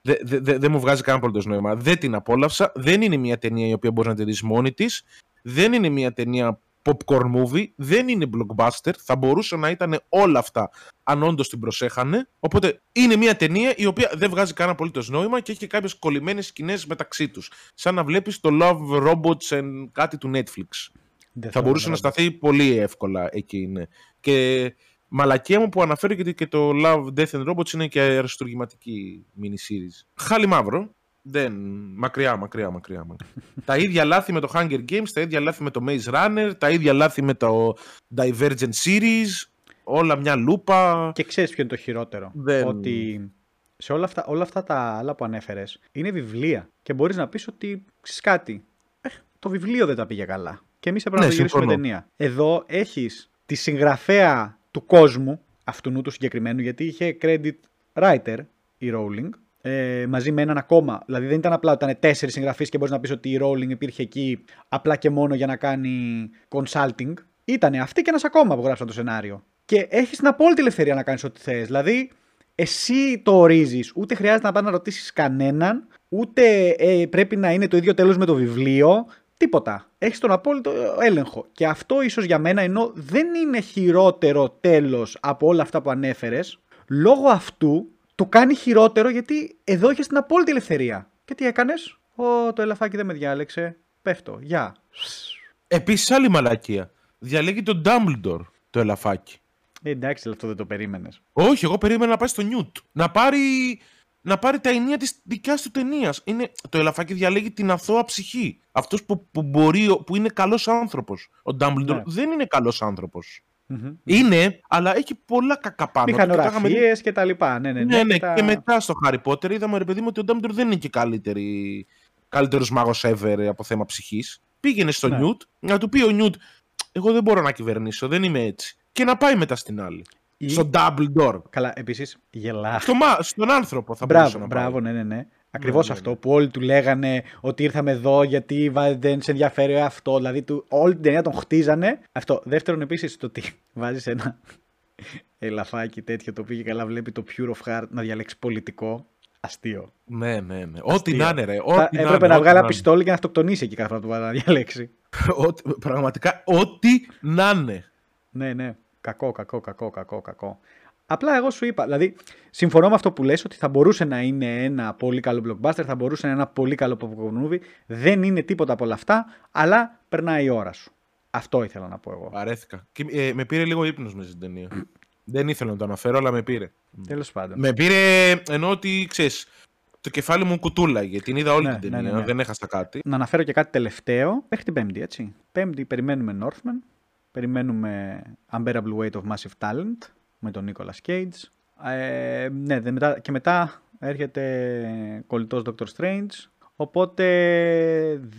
δεν δε, δε, δε μου βγάζει κανένα πολύ νόημα. Δεν την απόλαυσα. Δεν είναι μια ταινία η οποία μπορείς να τη δεις μόνη της. Δεν είναι μια ταινία popcorn movie. Δεν είναι blockbuster. Θα μπορούσε να ήταν όλα αυτά αν όντως την προσέχανε. Οπότε είναι μια ταινία η οποία δεν βγάζει κανένα απολύτως νόημα και έχει και κάποιες κολλημένες σκηνές μεταξύ τους. Σαν να βλέπεις το Love Robots and κάτι του Netflix. Δεν θα μπορούσε να σταθεί πολύ εύκολα εκεί. Ναι. Και μαλακία μου που αναφέρει και, και το Love, Death and Robots είναι και αριστουργηματική mini-series. Χάλι μαύρο. Δεν. Μακριά, μακριά, μακριά. μακριά. τα ίδια λάθη με το Hunger Games, τα ίδια λάθη με το Maze Runner, τα ίδια λάθη με το Divergent Series. Όλα μια λούπα. Και ξέρεις ποιο είναι το χειρότερο; Δεν... Ότι σε όλα αυτά, όλα αυτά τα άλλα που ανέφερες είναι βιβλία. Και μπορείς να πεις ότι ξέρεις κάτι. Ε, το βιβλίο δεν τα πήγε καλά. Και εμείς έπρεπε ναι, να το γυρίσουμε ταινία. Εδώ έχεις τη συγγραφέα του κόσμου, αυτού του συγκεκριμένου, γιατί είχε credit writer η Rowling, ε, μαζί με έναν ακόμα. Δηλαδή δεν ήταν απλά ότι ήταν τέσσερις συγγραφείς και μπορείς να πεις ότι η Rowling υπήρχε εκεί απλά και μόνο για να κάνει consulting. Ήταν αυτή και ένας ακόμα που γράψαν το σενάριο. Και έχεις την απόλυτη ελευθερία να κάνεις ό,τι θες. Δηλαδή, εσύ το ορίζεις. Ούτε χρειάζεται να πας να ρωτήσεις κανέναν, ούτε ε, πρέπει να είναι το ίδιο τέλος με το βιβλίο. Τίποτα. Έχεις τον απόλυτο έλεγχο. Και αυτό ίσως για μένα ενώ δεν είναι χειρότερο τέλος από όλα αυτά που ανέφερες, λόγω αυτού το κάνει χειρότερο γιατί εδώ έχει την απόλυτη ελευθερία. Και τι έκανες, Ω, το ελαφάκι δεν με διάλεξε. Πέφτω. Γεια. Επίσης, άλλη μαλακία. Διαλέγει τον Dumbledore το ελαφάκι. Ε, εντάξει, αυτό δεν το περίμενες. Όχι, εγώ περίμενα να πάει στο Νιούτ. Να πάρει να πάρει τα ενία της δικιά του ταινίας. Το ελαφάκι διαλέγει την αθώα ψυχή. Αυτός που, που, μπορεί, που είναι καλός άνθρωπος. Ο Ντάμπλντορ ναι. δεν είναι καλός άνθρωπος. Mm-hmm. Είναι, αλλά έχει πολλά κακά πάνω. Μηχανογραφίες και τα λοιπά. Ναι, ναι, ναι. ναι, ναι. Και, τα... και, μετά στο Harry Potter είδαμε, ρε παιδί μου, ότι ο Ντάμπλντορ δεν είναι και καλύτερη, καλύτερος μάγος ever από θέμα ψυχής. Πήγαινε στο ναι. Νιούτ, να του πει ο Νιούτ, εγώ δεν μπορώ να κυβερνήσω, δεν είμαι έτσι. Και να πάει μετά στην άλλη. Ή... Στο Dumbledore. Καλά, επίσης γελά. Στο, στον άνθρωπο θα μπράβο, μπορούσε να Μπράβο, πάει. ναι, ναι, ναι. Ακριβώς ναι, ναι, αυτό ναι. που όλοι του λέγανε ότι ήρθαμε εδώ γιατί δεν σε ενδιαφέρει αυτό. Δηλαδή του, όλη την ταινία τον χτίζανε. Αυτό. Δεύτερον, επίσης το ότι βάζεις ένα ελαφάκι τέτοιο το οποίο καλά βλέπει το Pure of Heart να διαλέξει πολιτικό. Αστείο. Ναι, ναι, ναι. Ό,τι να είναι, ρε. Θα, έπρεπε να, να βγάλει ένα πιστόλι και να αυτοκτονήσει εκεί κάθε φορά που να διαλέξει. πραγματικά, ό,τι να είναι. Ναι, ναι. Κακό, κακό, κακό, κακό, κακό. Απλά εγώ σου είπα, δηλαδή συμφωνώ με αυτό που λες ότι θα μπορούσε να είναι ένα πολύ καλό blockbuster, θα μπορούσε να είναι ένα πολύ καλό popcorn movie. Δεν είναι τίποτα από όλα αυτά, αλλά περνάει η ώρα σου. Αυτό ήθελα να πω εγώ. Αρέθηκα. Και, ε, με πήρε λίγο ύπνος μες την ταινία. Δεν ήθελα να το αναφέρω, αλλά με πήρε. Τέλος πάντων. Με πήρε ενώ ότι ξέρεις. Το κεφάλι μου κουτούλαγε. Την είδα όλη ναι, την ναι, ταινία. Ναι, ναι, δεν έχασα κάτι. Να αναφέρω και κάτι τελευταίο. Μέχρι την Πέμπτη, έτσι. Πέμπτη περιμένουμε Northman. Περιμένουμε Unbearable Weight of Massive Talent με τον Nicolas Cage. Ε, ναι, και μετά έρχεται κολλητός Doctor Strange. Οπότε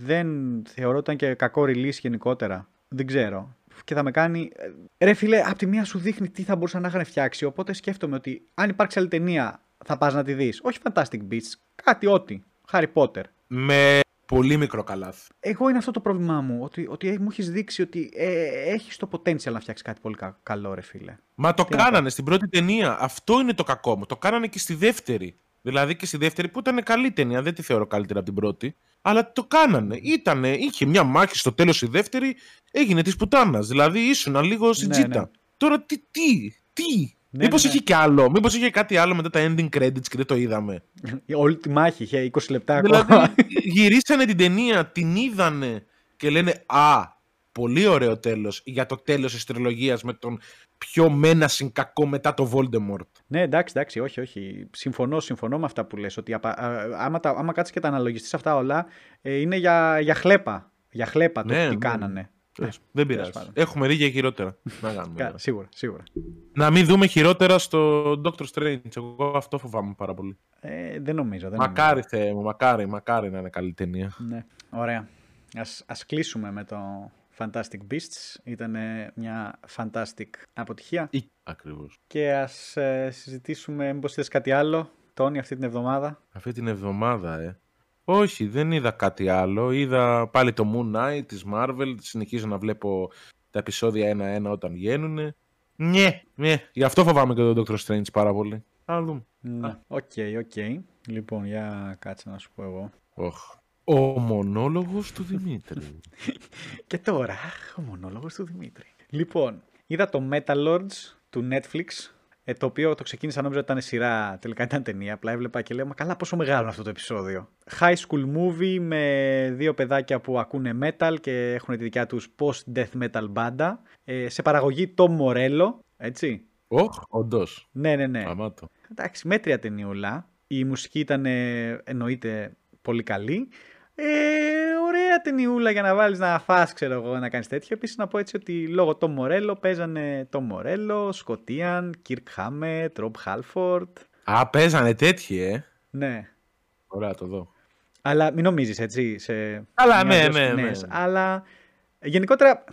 δεν θεωρώ ότι ήταν και κακό release γενικότερα. Δεν ξέρω. Και θα με κάνει. Ε, ρε φίλε, απ' τη μία σου δείχνει τι θα μπορούσαν να είχαν φτιάξει. Οπότε σκέφτομαι ότι αν υπάρξει άλλη ταινία, θα πας να τη δεις. Όχι Fantastic Beasts, κάτι ό,τι. Harry Potter. Με πολύ μικρό καλάθι. Εγώ είναι αυτό το πρόβλημά μου. Ότι, ότι μου έχεις δείξει ότι ε, έχεις το potential να φτιάξεις κάτι πολύ καλό, ρε φίλε. Μα το κάνανε στην πρώτη ταινία. Αυτό είναι το κακό μου. Το κάνανε και στη δεύτερη. Δηλαδή και στη δεύτερη που ήταν καλή ταινία. Δεν τη θεωρώ καλύτερα από την πρώτη. Αλλά το κάνανε. Ήτανε, είχε μια μάχη στο τέλος η δεύτερη. Έγινε της πουτάνας. Δηλαδή ήσουν λίγο στην ναι, ναι. Τώρα τι, τι, τι; Ναι, Μήπως ναι, είχε κι άλλο, Μήπως είχε κάτι άλλο μετά τα ending credits και δεν το είδαμε. Όλη τη μάχη είχε 20 λεπτά δηλαδή, ακόμα. γυρίσανε την ταινία, την είδανε και λένε Α, πολύ ωραίο τέλος για το τέλος της τριλογίας με τον πιο μένασιν κακό μετά το Voldemort. Ναι, εντάξει, εντάξει, όχι, όχι. Συμφωνώ, συμφωνώ με αυτά που λες, ότι άμα, άμα κάτσεις και τα αναλογιστείς αυτά όλα, ε, είναι για, για χλέπα. Για χλέπα το ναι, τι ναι. κάνανε. Ναι, δεν πειράζει. Έχουμε δει και χειρότερα. να κάνουμε. σίγουρα, σίγουρα. Να μην δούμε χειρότερα στο Doctor Strange. Εγώ αυτό φοβάμαι πάρα πολύ. Ε, δεν νομίζω. Δεν μακάρι, Θεέ μου, μακάρι, μακάρι να είναι καλή ταινία. Ναι. Ωραία. ας, ας κλείσουμε με το Fantastic Beasts. Ήταν μια fantastic αποτυχία. Ή... Ακριβώς. Και ας ε, συζητήσουμε μήπως θες κάτι άλλο, Τόνι, αυτή την εβδομάδα. Αυτή την εβδομάδα, ε. Όχι, δεν είδα κάτι άλλο. Είδα πάλι το Moon Knight της Marvel. Συνεχίζω να βλέπω τα επεισόδια ένα-ένα όταν βγαίνουν. Ναι, ναι. Γι' αυτό φοβάμαι και τον Doctor Strange πάρα πολύ. Να δούμε. Ναι. OK, OK. Λοιπόν, για κάτσε να σου πω εγώ. Οχ. Ο μονόλογος του Δημήτρη. Και τώρα, ο μονόλογος του Δημήτρη. Λοιπόν, είδα το Metal Lords του Netflix, ε, το οποίο το ξεκίνησα νόμιζα ότι ήταν σειρά, τελικά ήταν ταινία. Απλά έβλεπα και λέω, μα καλά πόσο μεγάλο είναι αυτό το επεισόδιο. High school movie με δύο παιδάκια που ακούνε metal και έχουν τη δικιά τους post-death metal μπάντα. Ε, σε παραγωγή Tom Morello, έτσι. Οχ, όντως. Ναι, ναι, ναι. Αμάτο. Εντάξει, μέτρια ταινιούλα. Η μουσική ήταν ε, εννοείται πολύ καλή. Ε, ωραία ταινιούλα για να βάλεις να φας, ξέρω εγώ, να κάνεις τέτοιο. Επίσης να πω έτσι ότι λόγω Tom Morello παίζανε Tom Morello, Σκοτίαν, Kirk Hammett, Rob Halford. Α, παίζανε τέτοιοι, ε. Ναι. Ωραία, το δω. Αλλά μην νομίζεις έτσι σε Αλλά, μια, ναι, δύο ναι, σκηνές. ναι. Αλλά γενικότερα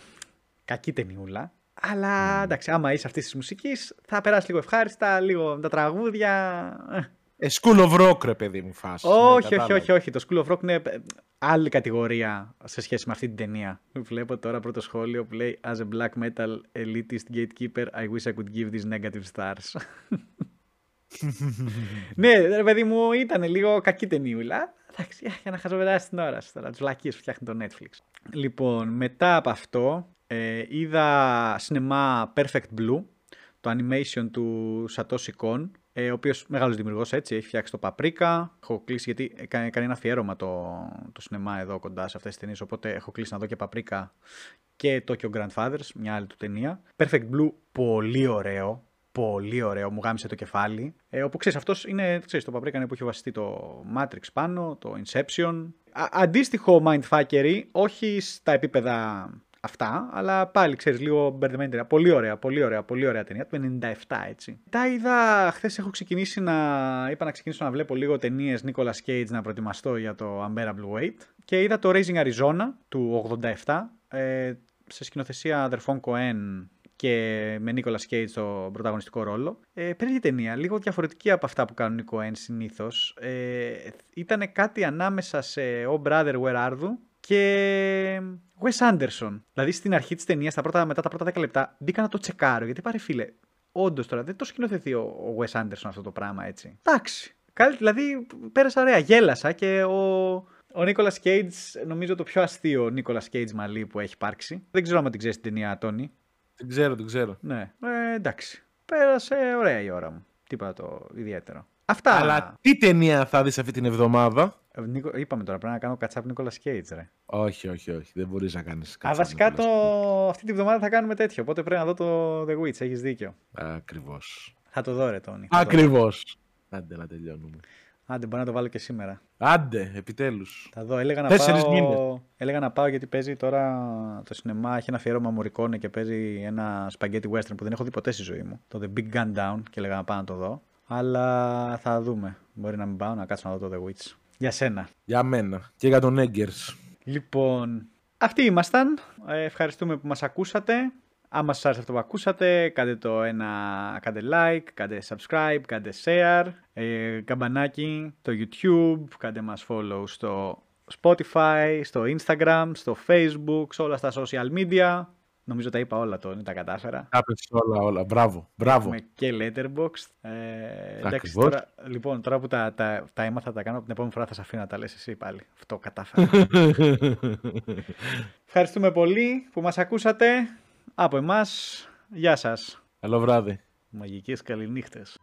κακή ταινιούλα. Αλλά εντάξει, άμα είσαι αυτής της μουσικής, θα περάσεις λίγο ευχάριστα, λίγο τα τραγούδια. Ε, Ε, School of Rock, ρε παιδί μου, φάση. όχι, Ναι, όχι, κατάλαβα. όχι, όχι. Το School of Rock είναι ε, άλλη κατηγορία σε σχέση με αυτή την ταινία. Βλέπω τώρα πρώτο σχόλιο που λέει As a black metal elitist gatekeeper, I wish I could give these negative stars. ναι, ρε παιδί μου, ήταν λίγο κακή ταινίουλα. Εντάξει, ε, για να χαζοβεράσει την ώρα σου τώρα. Του λακίε που φτιάχνει το Netflix. Λοιπόν, μετά από αυτό, ε, είδα σινεμά Perfect Blue, το animation του Satoshi Kon, ε, ο οποίος μεγάλος δημιουργός έτσι, έχει φτιάξει το Paprika. Έχω κλείσει γιατί έκανε, έκανε ένα αφιέρωμα το, το σινεμά εδώ κοντά σε αυτές τις ταινίες. Οπότε έχω κλείσει να δω και Paprika και Tokyo Grandfathers, μια άλλη του ταινία. Perfect Blue, πολύ ωραίο. Πολύ ωραίο, μου γάμισε το κεφάλι. Ε, όπου ξέρεις, αυτός είναι, ξέρεις, το Paprika είναι που έχει βασιστεί το Matrix πάνω, το Inception. Α, αντίστοιχο mindfuckery, όχι στα επίπεδα αυτά, αλλά πάλι ξέρεις, λίγο μπερδεμένη ταινία. Πολύ ωραία, πολύ ωραία, πολύ ωραία ταινία. Το 97 έτσι. Τα είδα, χθες έχω ξεκινήσει να. είπα να ξεκινήσω να βλέπω λίγο ταινίες Nicolas Cage να προετοιμαστώ για το Unbearable Weight. Και είδα το Raising Arizona του 87. Ε, σε σκηνοθεσία αδερφών Cohen και με Nicolas Cage στο πρωταγωνιστικό ρόλο. Ε, περίεργη ταινία, λίγο διαφορετική από αυτά που κάνουν οι Cohen συνήθως. Ε, ήταν κάτι ανάμεσα σε Oh Brother Where Are You; και Wes Anderson. Δηλαδή στην αρχή της ταινίας, πρώτα, μετά τα πρώτα 10 λεπτά, μπήκα να το τσεκάρω. Γιατί πάρε φίλε, όντως τώρα δεν το σκηνοθετεί ο, ο Wes Anderson αυτό το πράγμα έτσι. Εντάξει. Καλή, δηλαδή πέρασα ωραία, γέλασα και ο, ο Nicolas Cage, νομίζω το πιο αστείο Nicolas Cage μαλλί που έχει υπάρξει. Δεν ξέρω αν την ξέρεις την ταινία, Τόνι. Δεν ξέρω, δεν ξέρω. Ναι, ε, εντάξει. Πέρασε ωραία η ώρα μου. Τίποτα το ιδιαίτερο. Αυτά. Αλλά τι ταινία θα δεις αυτή την εβδομάδα; Ε, Νίκο- είπαμε τώρα, πρέπει να κάνω κατσάπ Νίκολα Cage, ρε. Όχι, όχι, όχι. Δεν μπορείς να κάνεις Α, κάτι. βασικά το... αυτή τη βδομάδα θα κάνουμε τέτοιο. Οπότε πρέπει να δω το The Witch. Έχεις δίκιο. Ακριβώς. Θα το δω, ρε, Τόνι. Θα το δω. Ακριβώς. Άντε να τελειώνουμε. Άντε, μπορεί να το βάλω και σήμερα. Άντε, επιτέλους. Θα δω. Έλεγα να, Τέσσερις πάω... μήνες. Έλεγα να πάω γιατί παίζει τώρα το σινεμά. Έχει ένα αφιέρωμα Μουρικόνε και παίζει ένα spaghetti western που δεν έχω δει ποτέ στη ζωή μου. Το The Big Gun Down και έλεγα να πάω να το δω. Αλλά θα δούμε. Μπορεί να μην πάω να κάτσω να δω το The Witch. Για σένα. Για μένα. Και για τον Έγκερς. Λοιπόν, αυτοί ήμασταν. Ε, ευχαριστούμε που μας ακούσατε. Άμα σας άρεσε αυτό που ακούσατε, κάντε το ένα, κάντε like, κάντε subscribe, κάντε share, ε, καμπανάκι, το YouTube, κάντε μας follow στο Spotify, στο Instagram, στο Facebook, σε όλα στα social media. Νομίζω τα είπα όλα τώρα, τα κατάφερα. Άπεσε όλα, όλα. Μπράβο, μπράβο. Έχουμε και Letterboxd. Ε, εντάξει, Ακριβώς. τώρα, λοιπόν, τώρα που τα, τα, τα έμαθα, τα κάνω, την επόμενη φορά θα σε αφήνω να τα λες εσύ πάλι. Αυτό κατάφερα. Ευχαριστούμε πολύ που μας ακούσατε. Από εμάς, γεια σας. Καλό βράδυ. Μαγικές καληνύχτες.